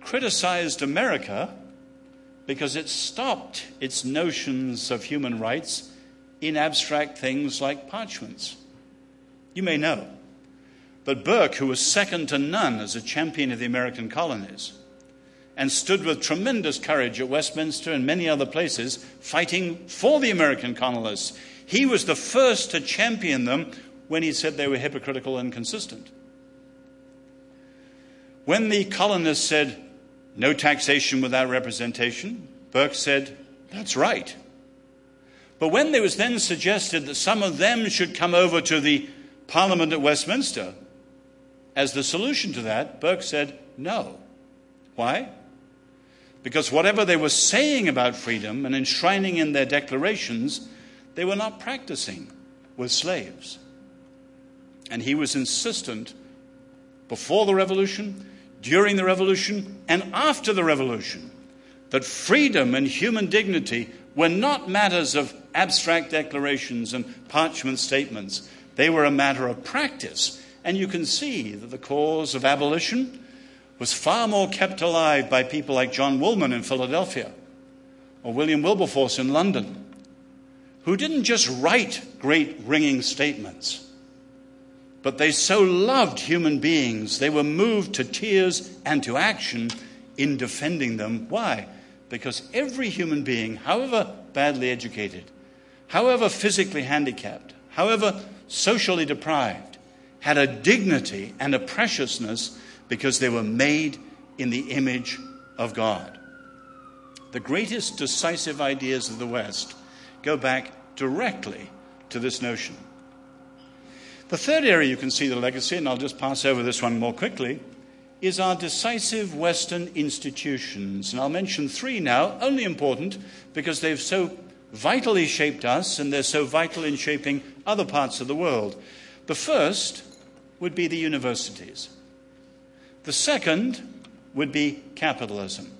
criticized America because it stopped its notions of human rights in abstract things like parchments. You may know. But Burke, who was second to none as a champion of the American colonies, and stood with tremendous courage at Westminster and many other places fighting for the American colonists. He was the first to champion them when he said they were hypocritical and inconsistent. When the colonists said, no taxation without representation, Burke said, that's right. But when there was then suggested that some of them should come over to the Parliament at Westminster as the solution to that, Burke said, no. Why? Because whatever they were saying about freedom and enshrining in their declarations, they were not practicing with slaves. And he was insistent before the revolution, during the revolution, and after the revolution that freedom and human dignity were not matters of abstract declarations and parchment statements. They were a matter of practice. And you can see that the cause of abolition was far more kept alive by people like John Woolman in Philadelphia or William Wilberforce in London, who didn't just write great ringing statements, but they so loved human beings, they were moved to tears and to action in defending them. Why? Because every human being, however badly educated, however physically handicapped, however socially deprived, had a dignity and a preciousness because they were made in the image of God. The greatest decisive ideas of the West go back directly to this notion. The third area you can see the legacy, and I'll just pass over this one more quickly, is our decisive Western institutions. And I'll mention three now, only important because they've so vitally shaped us and they're so vital in shaping other parts of the world. The first would be the universities. The second would be capitalism.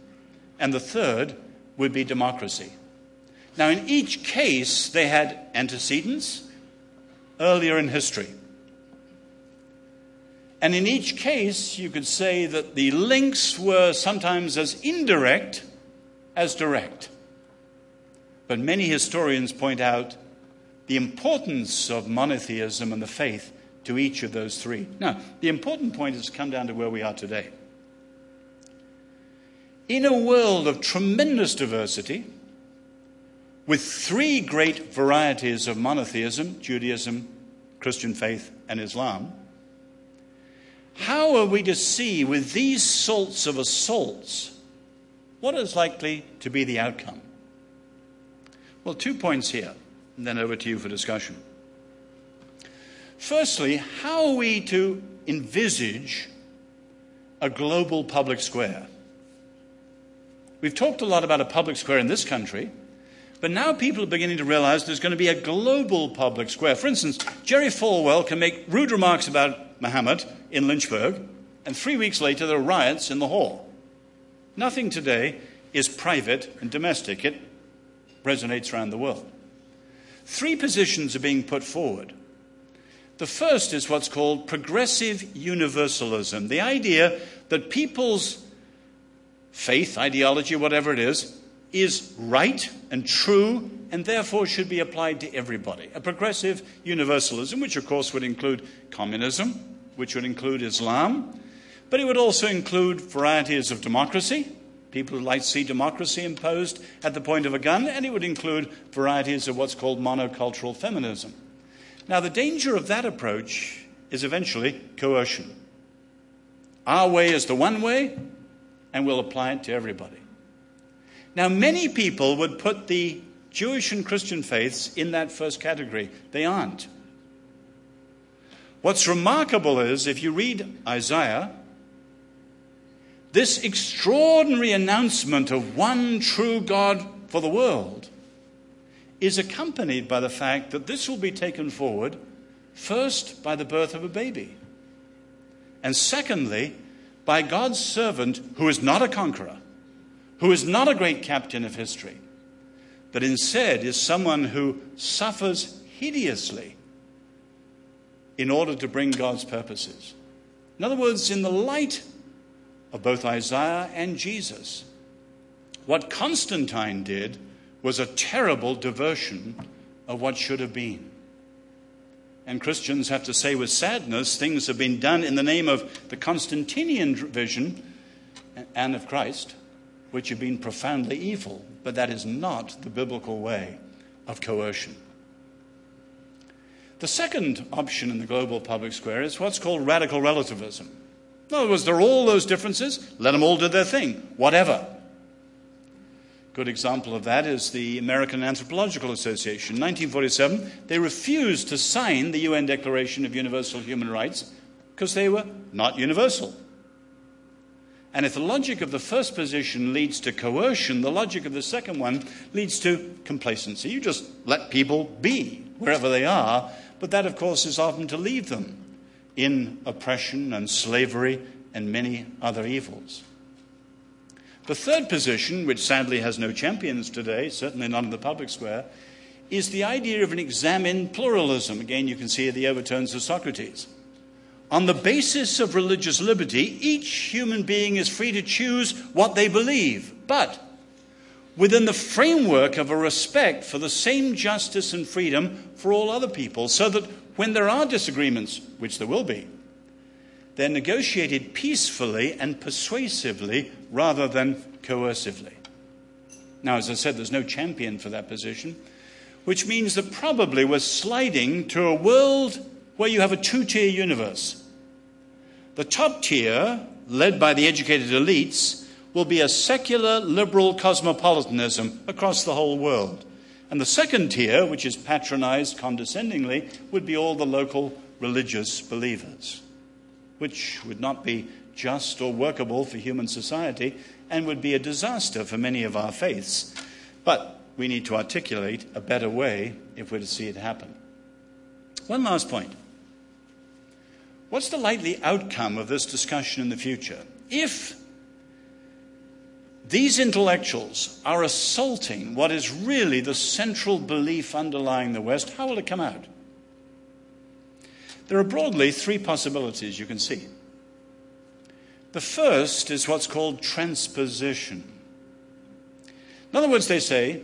And the third would be democracy. Now, in each case, they had antecedents earlier in history. And in each case, you could say that the links were sometimes as indirect as direct. But many historians point out the importance of monotheism and the faith to each of those three. Now, the important point is to come down to where we are today. In a world of tremendous diversity, with three great varieties of monotheism Judaism, Christian faith, and Islam how are we to see with these sorts of assaults what is likely to be the outcome? Well, two points here, and then over to you for discussion. Firstly, how are we to envisage a global public square? We've talked a lot about a public square in this country, but now people are beginning to realize there's going to be a global public square. For instance, Jerry Falwell can make rude remarks about Muhammad in Lynchburg, and three weeks later there are riots in the hall. Nothing today is private and domestic, it resonates around the world. Three positions are being put forward. The first is what's called progressive universalism the idea that people's faith, ideology, whatever it is, is right and true and therefore should be applied to everybody. A progressive universalism, which of course would include communism, which would include Islam, but it would also include varieties of democracy, people who like to see democracy imposed at the point of a gun, and it would include varieties of what's called monocultural feminism. Now, the danger of that approach is eventually coercion. Our way is the one way, and we'll apply it to everybody. Now, many people would put the Jewish and Christian faiths in that first category. They aren't. What's remarkable is if you read Isaiah, this extraordinary announcement of one true God for the world is accompanied by the fact that this will be taken forward first by the birth of a baby, and secondly, by God's servant who is not a conqueror, who is not a great captain of history, but instead is someone who suffers hideously in order to bring God's purposes. In other words, in the light of both Isaiah and Jesus, what Constantine did was a terrible diversion of what should have been. And Christians have to say with sadness, things have been done in the name of the Constantinian vision and of Christ which have been profoundly evil, but that is not the biblical way of coercion. The second option in the global public square is what's called radical relativism. In other words, there are all those differences, let them all do their thing, whatever. A good example of that is the American Anthropological Association. In 1947, they refused to sign the UN Declaration of Universal Human Rights because they were not universal. And if the logic of the first position leads to coercion, the logic of the second one leads to complacency. You just let people be wherever they are, but that, of course, is often to leave them in oppression and slavery and many other evils. The third position, which sadly has no champions today, certainly not in the public square, is the idea of an examined pluralism. Again, you can see the overtones of Socrates. On the basis of religious liberty, each human being is free to choose what they believe, but within the framework of a respect for the same justice and freedom for all other people, so that when there are disagreements, which there will be, they're negotiated peacefully and persuasively rather than coercively. Now, as I said, there's no champion for that position, which means that probably we're sliding to a world where you have a two tier universe the top tier, led by the educated elites, will be a secular liberal cosmopolitanism across the whole world. And the second tier, which is patronized condescendingly, would be all the local religious believers, which would not be just or workable for human society and would be a disaster for many of our faiths. But we need to articulate a better way if we're to see it happen. One last point. What's the likely outcome of this discussion in the future? If these intellectuals are assaulting what is really the central belief underlying the West, how will it come out? There are broadly three possibilities you can see. The first is what's called transposition. In other words, they say,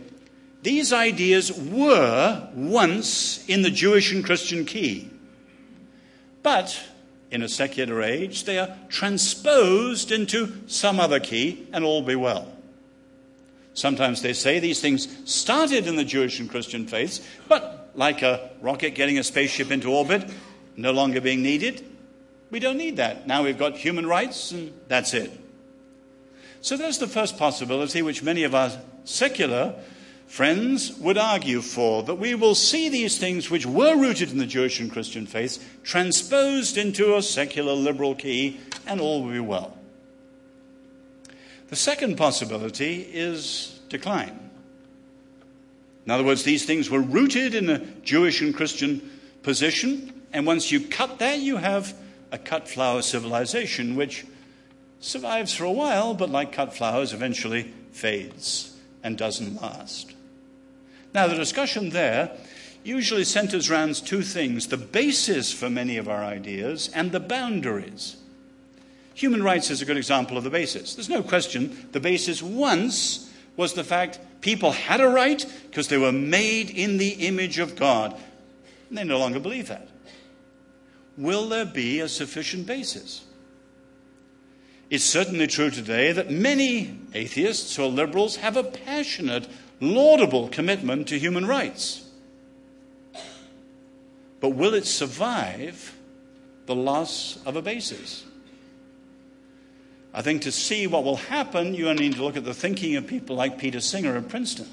these ideas were once in the Jewish and Christian key, but in a secular age, they are transposed into some other key and all be well. Sometimes they say these things started in the Jewish and Christian faiths, but like a rocket getting a spaceship into orbit, no longer being needed, we don't need that. Now we've got human rights and that's it. So there's the first possibility, which many of our secular friends would argue for that we will see these things which were rooted in the Jewish and Christian faiths transposed into a secular liberal key and all will be well. The second possibility is decline. In other words, these things were rooted in a Jewish and Christian position, and once you cut that, you have a cut flower civilization which survives for a while, but like cut flowers, eventually fades and doesn't last. Now, the discussion there usually centers around two things the basis for many of our ideas and the boundaries. Human rights is a good example of the basis. There's no question the basis once was the fact people had a right because they were made in the image of God. And they no longer believe that. Will there be a sufficient basis? It's certainly true today that many atheists or liberals have a passionate laudable commitment to human rights. But will it survive the loss of a basis? I think to see what will happen, you only need to look at the thinking of people like Peter Singer of Princeton.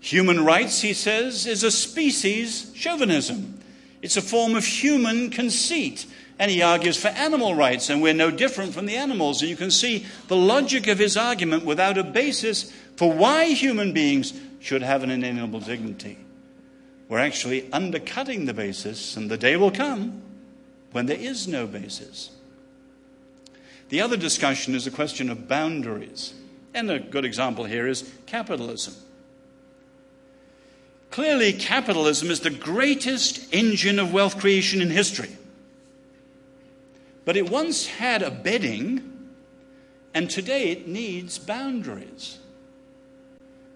Human rights, he says, is a species chauvinism. It's a form of human conceit. And he argues for animal rights, and we're no different from the animals. And you can see the logic of his argument without a basis for why human beings should have an inalienable dignity. We're actually undercutting the basis, and the day will come when there is no basis. The other discussion is a question of boundaries. And a good example here is capitalism. Clearly, capitalism is the greatest engine of wealth creation in history. But it once had a bedding, and today it needs boundaries.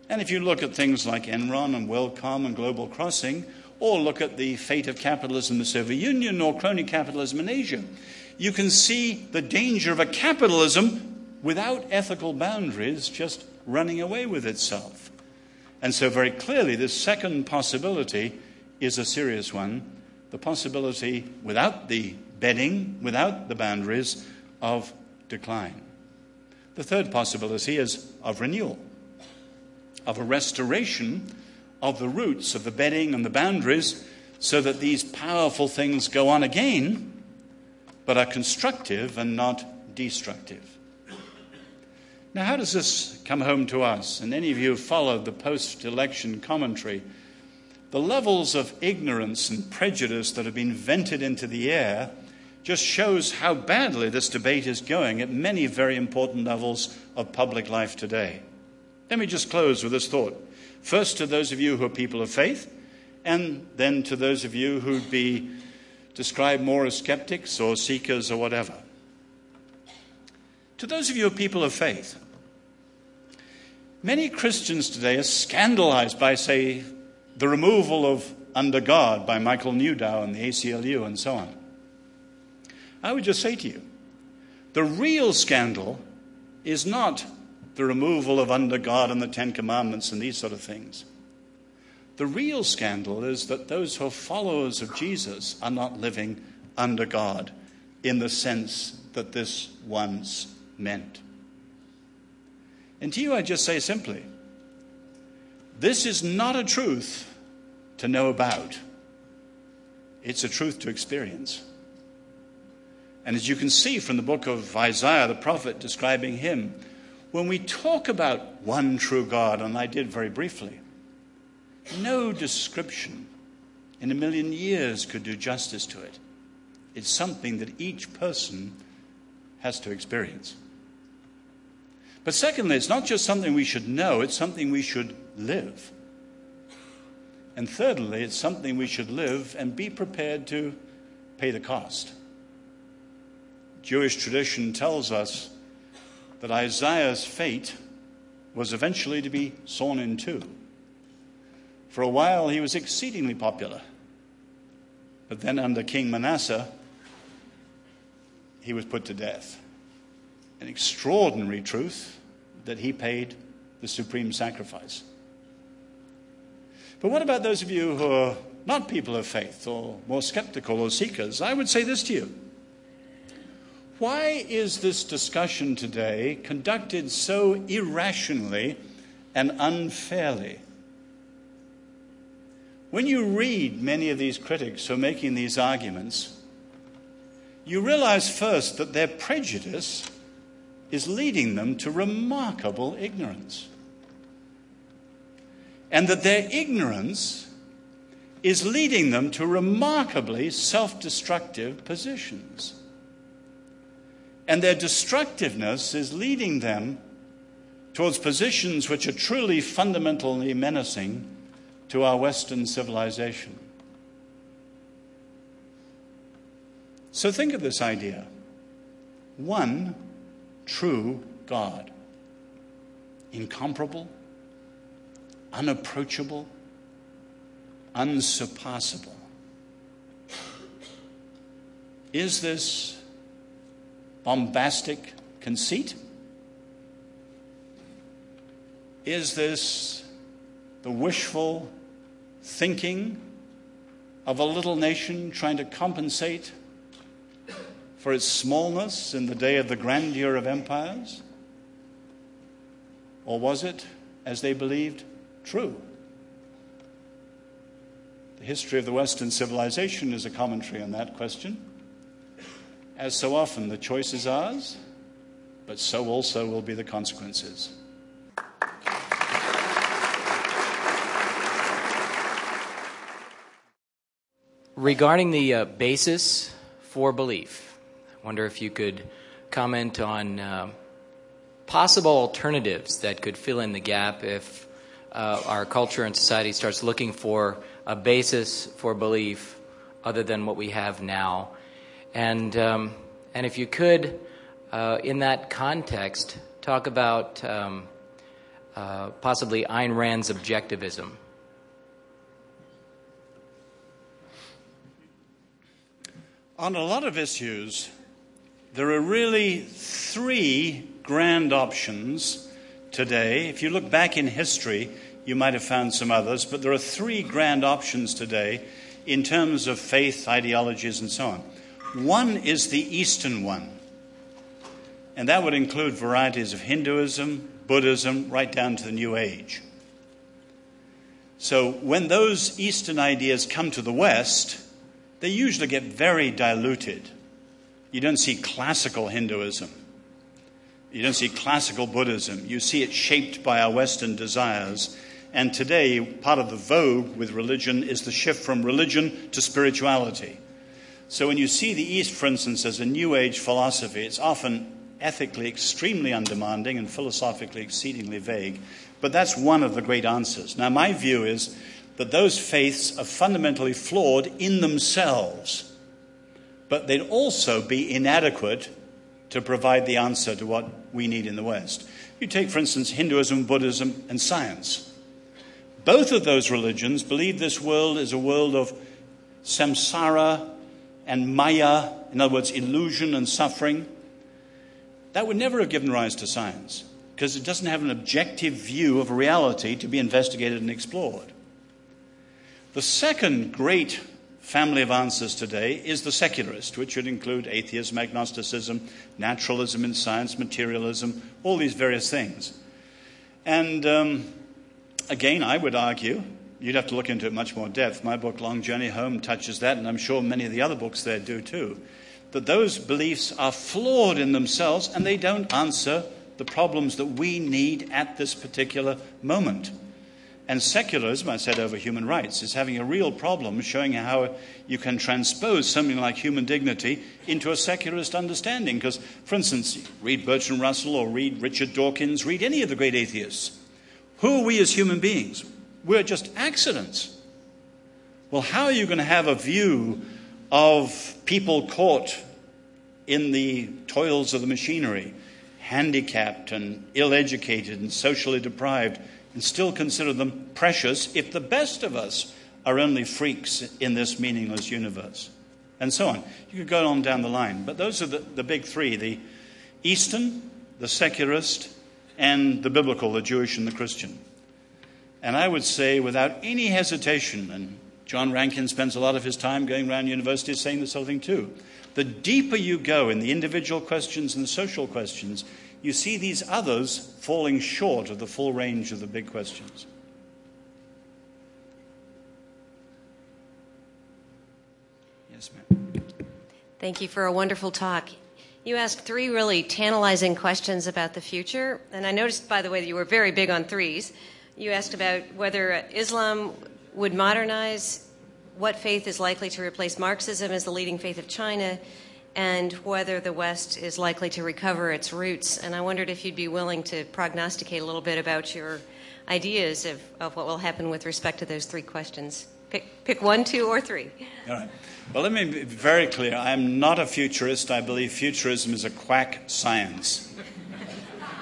And if you look at things like Enron and WorldCom and Global Crossing, or look at the fate of capitalism in the Soviet Union or crony capitalism in Asia, you can see the danger of a capitalism without ethical boundaries just running away with itself. And so, very clearly, this second possibility is a serious one the possibility, without the bedding, without the boundaries, of decline. The third possibility is of renewal, of a restoration of the roots of the bedding and the boundaries so that these powerful things go on again, but are constructive and not destructive. Now, how does this come home to us? And any of you who followed the post election commentary, the levels of ignorance and prejudice that have been vented into the air just shows how badly this debate is going at many very important levels of public life today. Let me just close with this thought. First, to those of you who are people of faith, and then to those of you who'd be described more as skeptics or seekers or whatever. To those of you who are people of faith, many Christians today are scandalized by, say, the removal of Under God by Michael Newdow and the ACLU and so on. I would just say to you the real scandal is not the removal of under God and the Ten Commandments and these sort of things. The real scandal is that those who are followers of Jesus are not living under God in the sense that this once meant. And to you, I just say simply this is not a truth to know about, it's a truth to experience. And as you can see from the book of Isaiah, the prophet describing him, when we talk about one true God, and I did very briefly, no description in a million years could do justice to it. It's something that each person has to experience. But secondly, it's not just something we should know, it's something we should live. And thirdly, it's something we should live and be prepared to pay the cost. Jewish tradition tells us that Isaiah's fate was eventually to be sawn in two. For a while, he was exceedingly popular. But then, under King Manasseh, he was put to death. An extraordinary truth that he paid the supreme sacrifice. But what about those of you who are not people of faith or more skeptical or seekers? I would say this to you why is this discussion today conducted so irrationally and unfairly? When you read many of these critics who are making these arguments, you realize first that their prejudice is leading them to remarkable ignorance. And that their ignorance is leading them to remarkably self destructive positions. And their destructiveness is leading them towards positions which are truly fundamentally menacing to our Western civilization. So think of this idea one true God, incomparable, unapproachable, unsurpassable. Is this bombastic conceit? Is this the wishful thinking of a little nation trying to compensate for its smallness in the day of the grandeur of empires? Or was it, as they believed, true? The history of the Western civilization is a commentary on that question. As so often, the choice is ours, but so also will be the consequences. Regarding the uh, basis for belief, wonder if you could comment on uh, possible alternatives that could fill in the gap if uh, our culture and society starts looking for a basis for belief other than what we have now. And, um, and if you could, uh, in that context, talk about um, uh, possibly Ayn Rand's objectivism. On a lot of issues, there are really three grand options today. If you look back in history, you might have found some others, but there are three grand options today in terms of faith, ideologies, and so on. One is the Eastern one, and that would include varieties of Hinduism, Buddhism, right down to the New Age. So when those Eastern ideas come to the West, they usually get very diluted. You don't see classical Hinduism. You don't see classical Buddhism. You see it shaped by our Western desires. And today, part of the vogue with religion is the shift from religion to spirituality. So when you see the East, for instance, as a New Age philosophy, it's often ethically extremely undemanding and philosophically exceedingly vague. But that's one of the great answers. Now, my view is that those faiths are fundamentally flawed in themselves, but they'd also be inadequate to provide the answer to what we need in the West. You take, for instance, Hinduism, Buddhism, and science. Both of those religions believe this world is a world of samsara and maya, in other words, illusion and suffering. That would never have given rise to science because it doesn't have an objective view of reality to be investigated and explored. The second great family of answers today is the secularist, which would include atheism, agnosticism, naturalism in science, materialism, all these various things. And um, again, I would argue, you'd have to look into it much more depth. My book, Long Journey Home, touches that, and I'm sure many of the other books there do too that those beliefs are flawed in themselves and they don't answer the problems that we need at this particular moment. And secularism, I said over human rights, is having a real problem showing how you can transpose something like human dignity into a secularist understanding. Because, for instance, read Bertrand Russell or read Richard Dawkins, read any of the great atheists. Who are we as human beings? We're just accidents. Well, how are you going to have a view of people caught in the toils of the machinery, handicapped and ill educated and socially deprived, and still consider them precious if the best of us are only freaks in this meaningless universe? And so on. You could go on down the line. But those are the, the big three the Eastern, the secularist, and the biblical, the Jewish and the Christian. And I would say, without any hesitation, and John Rankin spends a lot of his time going around universities saying this sort of thing too. The deeper you go in the individual questions and the social questions, you see these others falling short of the full range of the big questions. Yes, ma'am. Thank you for a wonderful talk. You asked three really tantalizing questions about the future, and I noticed, by the way, that you were very big on threes. You asked about whether uh, Islam would modernize what faith is likely to replace Marxism as the leading faith of China and whether the West is likely to recover its roots. And I wondered if you'd be willing to prognosticate a little bit about your ideas of, of what will happen with respect to those three questions. Pick, pick one, two, or three. All right. Well, let me be very clear. I am not a futurist. I believe futurism is a quack science.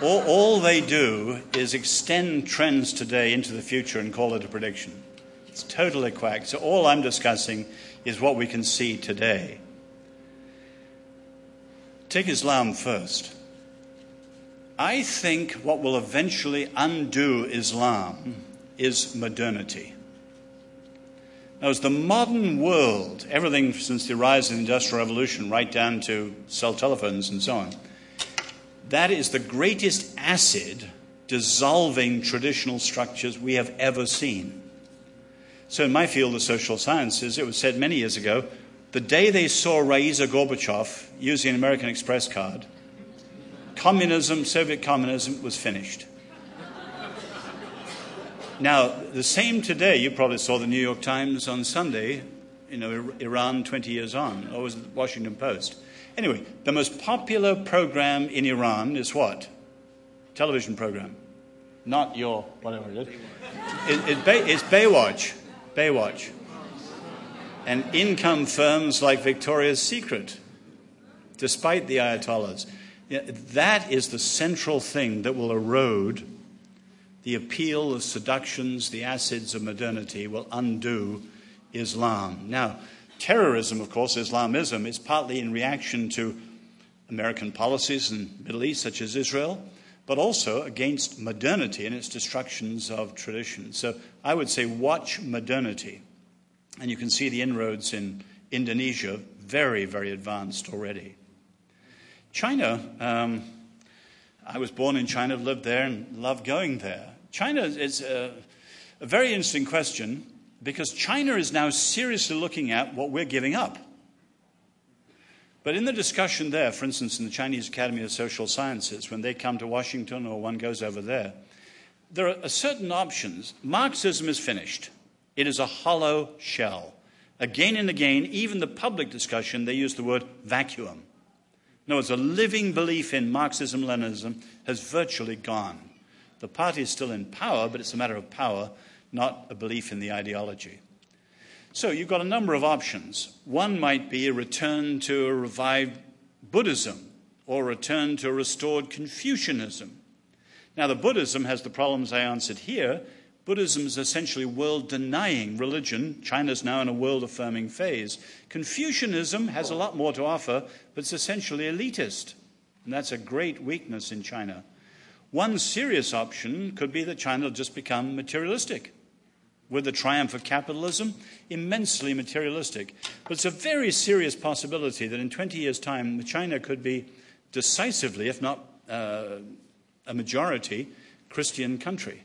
all, all they do is extend trends today into the future and call it a prediction. It's totally quack. So all I'm discussing is what we can see today. Take Islam first. I think what will eventually undo Islam is modernity. Now, as the modern world, everything since the rise of the Industrial Revolution right down to cell telephones and so on, that is the greatest acid dissolving traditional structures we have ever seen. So, in my field of social sciences, it was said many years ago the day they saw Raisa Gorbachev using an American Express card, communism, Soviet communism, was finished. Now, the same today, you probably saw the New York Times on Sunday, you know, Iran 20 years on, or was it the Washington Post? Anyway, the most popular program in Iran is what? Television program. Not your, whatever it is. It, it, it's Baywatch. Baywatch. And income firms like Victoria's Secret, despite the Ayatollahs. That is the central thing that will erode the appeal, of seductions, the acids of modernity, will undo Islam. Now, terrorism, of course, Islamism, is partly in reaction to American policies in the Middle East, such as Israel, but also against modernity and its destructions of tradition. So I would say watch modernity. And you can see the inroads in Indonesia, very, very advanced already. China, um, I was born in China, lived there, and loved going there. China is a, a very interesting question because China is now seriously looking at what we're giving up. But in the discussion there, for instance, in the Chinese Academy of Social Sciences, when they come to Washington or one goes over there, there are certain options. Marxism is finished, it is a hollow shell. Again and again, even the public discussion, they use the word vacuum. No, it's a living belief in Marxism Leninism has virtually gone. The party is still in power, but it's a matter of power, not a belief in the ideology. So you've got a number of options. One might be a return to a revived Buddhism or a return to a restored Confucianism. Now, the Buddhism has the problems I answered here. Buddhism is essentially world denying religion. China's now in a world affirming phase. Confucianism has a lot more to offer, but it's essentially elitist. And that's a great weakness in China. One serious option could be that China will just become materialistic with the triumph of capitalism, immensely materialistic. But it's a very serious possibility that in 20 years' time, China could be decisively, if not uh, a majority, Christian country.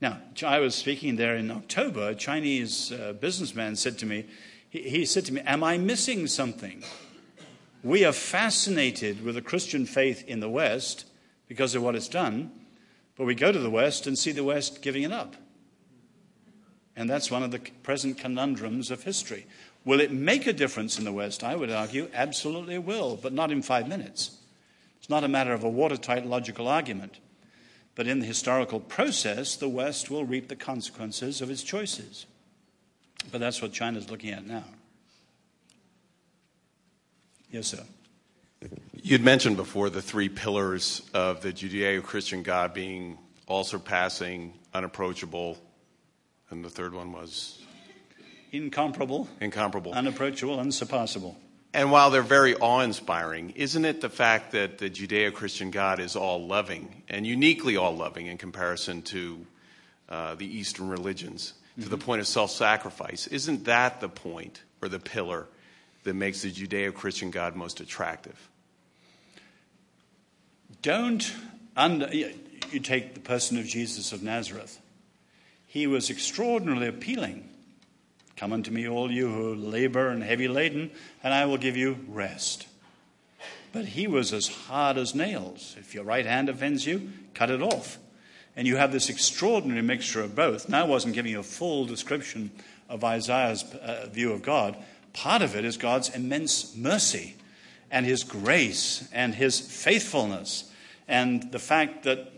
Now, I was speaking there in October. A Chinese uh, businessman said to me, he, he said to me, Am I missing something? We are fascinated with the Christian faith in the West because of what it's done. But we go to the West and see the West giving it up. And that's one of the present conundrums of history. Will it make a difference in the West? I would argue absolutely it will, but not in five minutes. It's not a matter of a watertight logical argument. But in the historical process, the West will reap the consequences of its choices. But that's what China's looking at now. Yes, sir. You'd mentioned before the three pillars of the Judeo Christian God being all surpassing, unapproachable, and the third one was? Incomparable. Incomparable. Unapproachable, unsurpassable. And while they're very awe inspiring, isn't it the fact that the Judeo Christian God is all loving and uniquely all loving in comparison to uh, the Eastern religions mm-hmm. to the mm-hmm. point of self sacrifice? Isn't that the point or the pillar that makes the Judeo Christian God most attractive? Don't under, you take the person of Jesus of Nazareth. He was extraordinarily appealing. Come unto me, all you who labor and heavy laden, and I will give you rest. But he was as hard as nails. If your right hand offends you, cut it off. And you have this extraordinary mixture of both. Now, I wasn't giving you a full description of Isaiah's uh, view of God. Part of it is God's immense mercy and his grace and his faithfulness and the fact that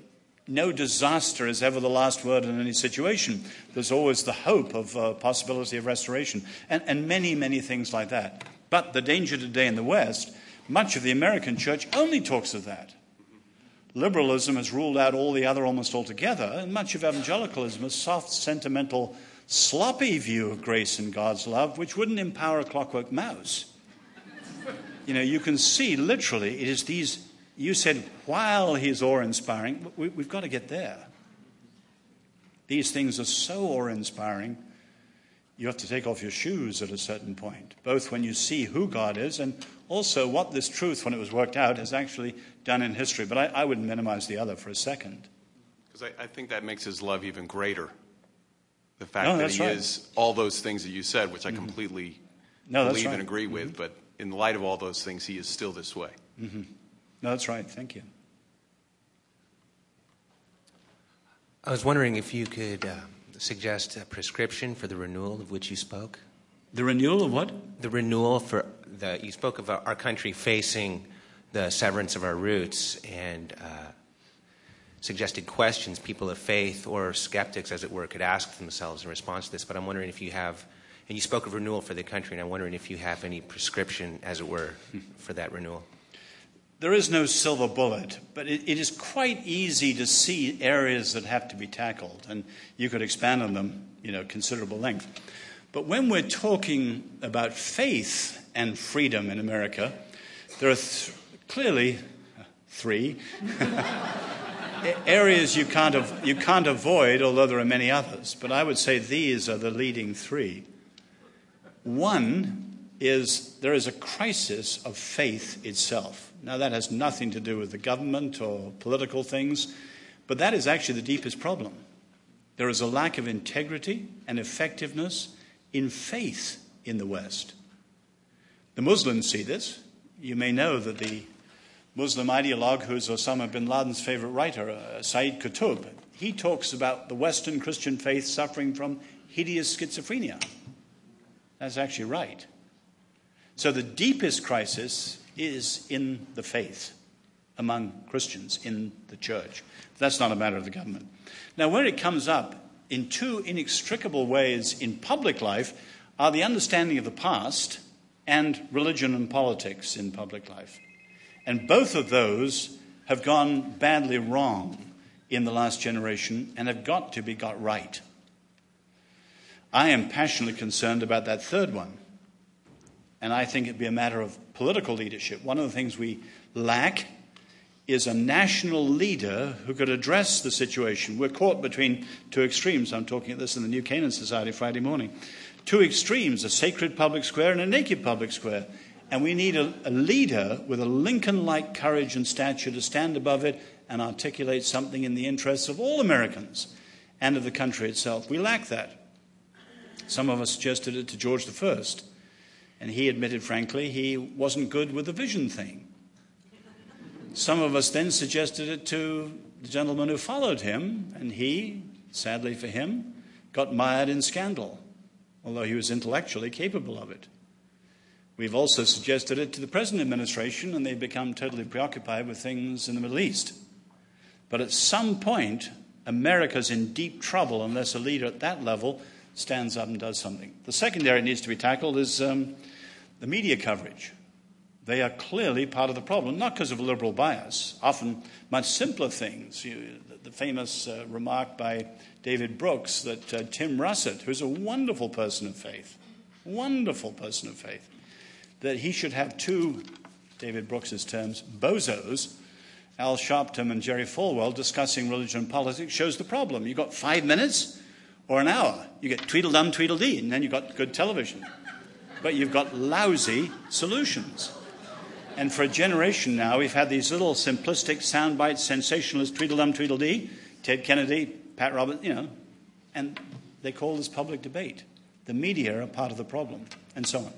no disaster is ever the last word in any situation. There's always the hope of uh, possibility of restoration, and, and many, many things like that. But the danger today in the West, much of the American church only talks of that. Liberalism has ruled out all the other almost altogether, and much of evangelicalism is soft, sentimental, sloppy view of grace and God's love, which wouldn't empower a clockwork mouse. You know, you can see literally it is these you said, while he's awe inspiring, we, have got to get there. These things are so awe inspiring, you have to take off your shoes at a certain point, both when you see who God is and also what this truth, when it was worked out, has actually done in history. But I, I wouldn't minimize the other for a second. Because I, I, think that makes his love even greater. The fact no, that he right. is all those things that you said, which I mm-hmm. completely no, believe right. and agree with, mm-hmm. but in light of all those things, he is still this way. Mm-hmm. No, that's right. Thank you. I was wondering if you could uh, suggest a prescription for the renewal of which you spoke. The renewal of what? The renewal for the. You spoke of our country facing the severance of our roots and uh, suggested questions people of faith or skeptics, as it were, could ask themselves in response to this. But I'm wondering if you have, and you spoke of renewal for the country, and I'm wondering if you have any prescription, as it were, for that renewal. There is no silver bullet, but it, it is quite easy to see areas that have to be tackled, and you could expand on them, you know, considerable length. But when we're talking about faith and freedom in America, there are th- clearly uh, three areas you can't, av- you can't avoid, although there are many others. But I would say these are the leading three. One is there is a crisis of faith itself. Now, that has nothing to do with the government or political things, but that is actually the deepest problem. There is a lack of integrity and effectiveness in faith in the West. The Muslims see this. You may know that the Muslim ideologue, who's Osama bin Laden's favorite writer, uh, Sayyid Qutb, he talks about the Western Christian faith suffering from hideous schizophrenia. That's actually right. So the deepest crisis is in the faith among Christians in the church. That's not a matter of the government. Now, where it comes up in two inextricable ways in public life are the understanding of the past and religion and politics in public life. And both of those have gone badly wrong in the last generation and have got to be got right. I am passionately concerned about that third one. And I think it'd be a matter of political leadership. One of the things we lack is a national leader who could address the situation. We're caught between two extremes. I'm talking at this in the New Canaan Society Friday morning. Two extremes a sacred public square and a naked public square. And we need a, a leader with a Lincoln like courage and stature to stand above it and articulate something in the interests of all Americans and of the country itself. We lack that. Some of us suggested it to George I, and he admitted, frankly, he wasn't good with the vision thing. Some of us then suggested it to the gentleman who followed him, and he, sadly for him, got mired in scandal, although he was intellectually capable of it. We've also suggested it to the present administration, and they've become totally preoccupied with things in the Middle East. But at some point, America's in deep trouble unless a leader at that level stands up and does something. The second area needs to be tackled is um, the media coverage. They are clearly part of the problem, not because of liberal bias, often much simpler things. You, the, famous uh, remark by David Brooks that uh, Tim Russert, who's a wonderful person of faith, wonderful person of faith, that he should have two, David Brooks's terms, bozos, Al Sharpton and Jerry Falwell, discussing religion and politics, shows the problem. You've got five minutes or an hour. You get Tweedledum, Tweedledee, and then you've got good television. But you've got lousy solutions. And for a generation now, we've had these little simplistic, soundbite, sensationalist Tweedledum, Tweedledee, Ted Kennedy, Pat Roberts, you know, and they call this public debate. The media are part of the problem, and so on.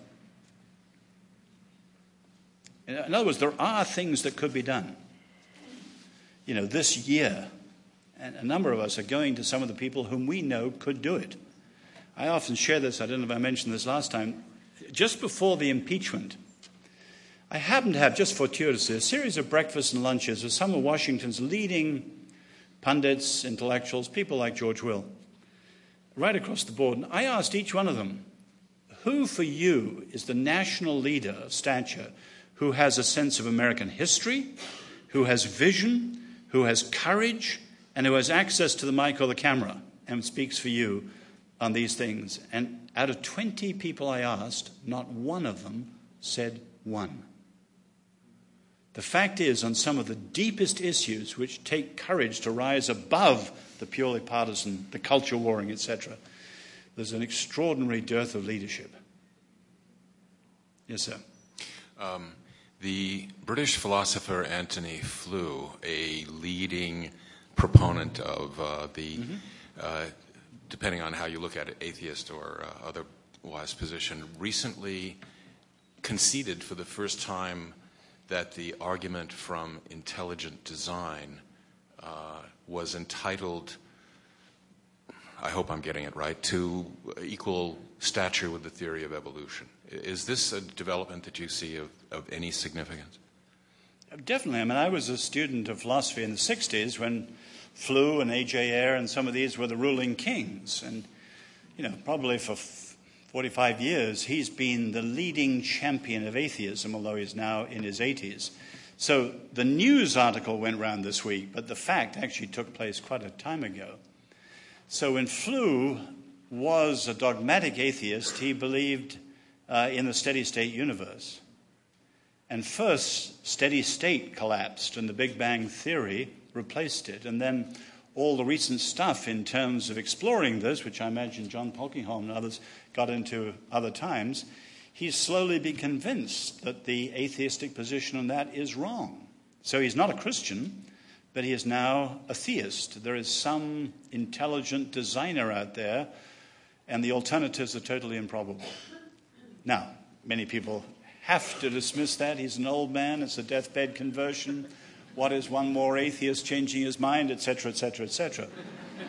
In other words, there are things that could be done. You know, this year, and a number of us are going to some of the people whom we know could do it. I often share this, I don't know if I mentioned this last time. Just before the impeachment, I happened to have, just fortuitously, a series of breakfasts and lunches with some of Washington's leading pundits, intellectuals, people like George Will, right across the board. And I asked each one of them, who for you is the national leader of stature who has a sense of American history, who has vision, who has courage, and who has access to the mic or the camera and speaks for you on these things. And out of 20 people I asked, not one of them said one. The fact is, on some of the deepest issues which take courage to rise above the purely partisan, the culture warring, etc., there's an extraordinary dearth of leadership. Yes, sir. Um, the British philosopher Antony Flew, a leading proponent of uh, the, mm-hmm. uh, depending on how you look at it, atheist or uh, otherwise position, recently conceded for the first time that the argument from intelligent design uh, was entitled, I hope I'm getting it right, to equal stature with the theory of evolution. Is this a development that you see of, of any significance? Definitely. I mean, I was a student of philosophy in the 60s when Flew and A.J. Ayer and some of these were the ruling kings. And, you know, probably for 45 years, he's been the leading champion of atheism, although he's now in his 80s. So the news article went round this week, but the fact actually took place quite a time ago. So when Flew was a dogmatic atheist, he believed uh, in the steady state universe. And first, steady state collapsed, and the Big Bang Theory replaced it. And then all the recent stuff in terms of exploring this, which I imagine John Polkinghorne and others got into other times, he's slowly been convinced that the atheistic position on that is wrong. So he's not a Christian, but he is now a theist. There is some intelligent designer out there, and the alternatives are totally improbable. Now, many people have to dismiss that. He's an old man, it's a deathbed conversion. What is one more atheist changing his mind, etc., etc., etc.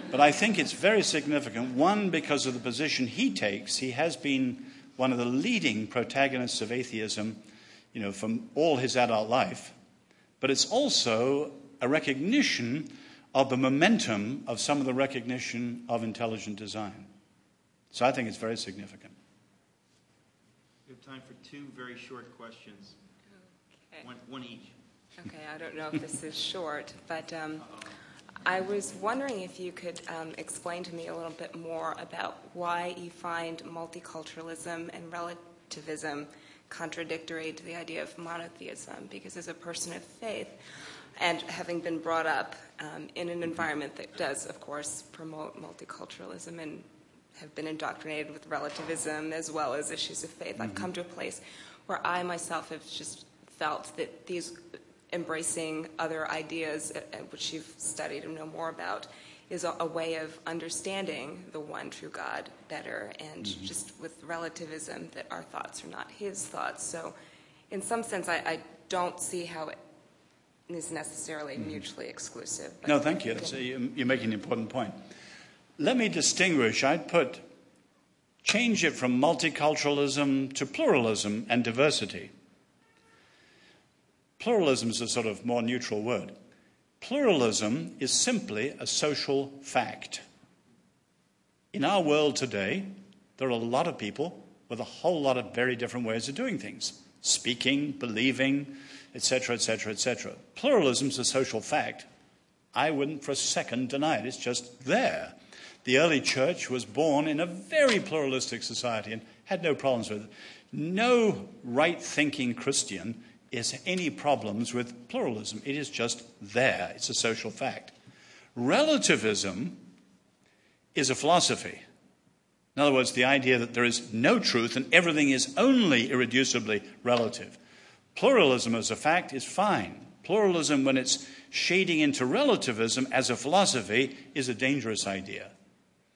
But I think it's very significant. One, because of the position he takes, he has been one of the leading protagonists of atheism, you know, from all his adult life. But it's also a recognition of the momentum of some of the recognition of intelligent design. So I think it's very significant. We have time for two very short questions, Okay. one, one each. Okay, I don't know if this is short, but um, I was wondering if you could um, explain to me a little bit more about why you find multiculturalism and relativism contradictory to the idea of monotheism. Because as a person of faith, and having been brought up um, in an environment that does, of course, promote multiculturalism and have been indoctrinated with relativism as well as issues of faith, I've come to a place where I myself have just felt that these embracing other ideas, uh, uh, which you've studied and know more about, is a, way of understanding the one true God better, and just with relativism, that our thoughts are not His thoughts. So, in some sense, I, I don't see how it is necessarily mutually exclusive. but No, thank you. That's a, you're making an important point. Let me distinguish. I'd put, change it from multiculturalism to pluralism and diversity. Pluralism is a sort of more neutral word. Pluralism is simply a social fact. In our world today, there are a lot of people with a whole lot of very different ways of doing things speaking, believing, etc., etc., etc. Pluralism is a social fact. I wouldn't for a second deny it, it's just there. The early church was born in a very pluralistic society and had no problems with it. No right thinking Christian has any problems with pluralism. It is just there, it's a social fact. Relativism is a philosophy. In other words, the idea that there is no truth and everything is only irreducibly relative. Pluralism as a fact is fine. Pluralism, when it's shading into relativism as a philosophy, is a dangerous idea.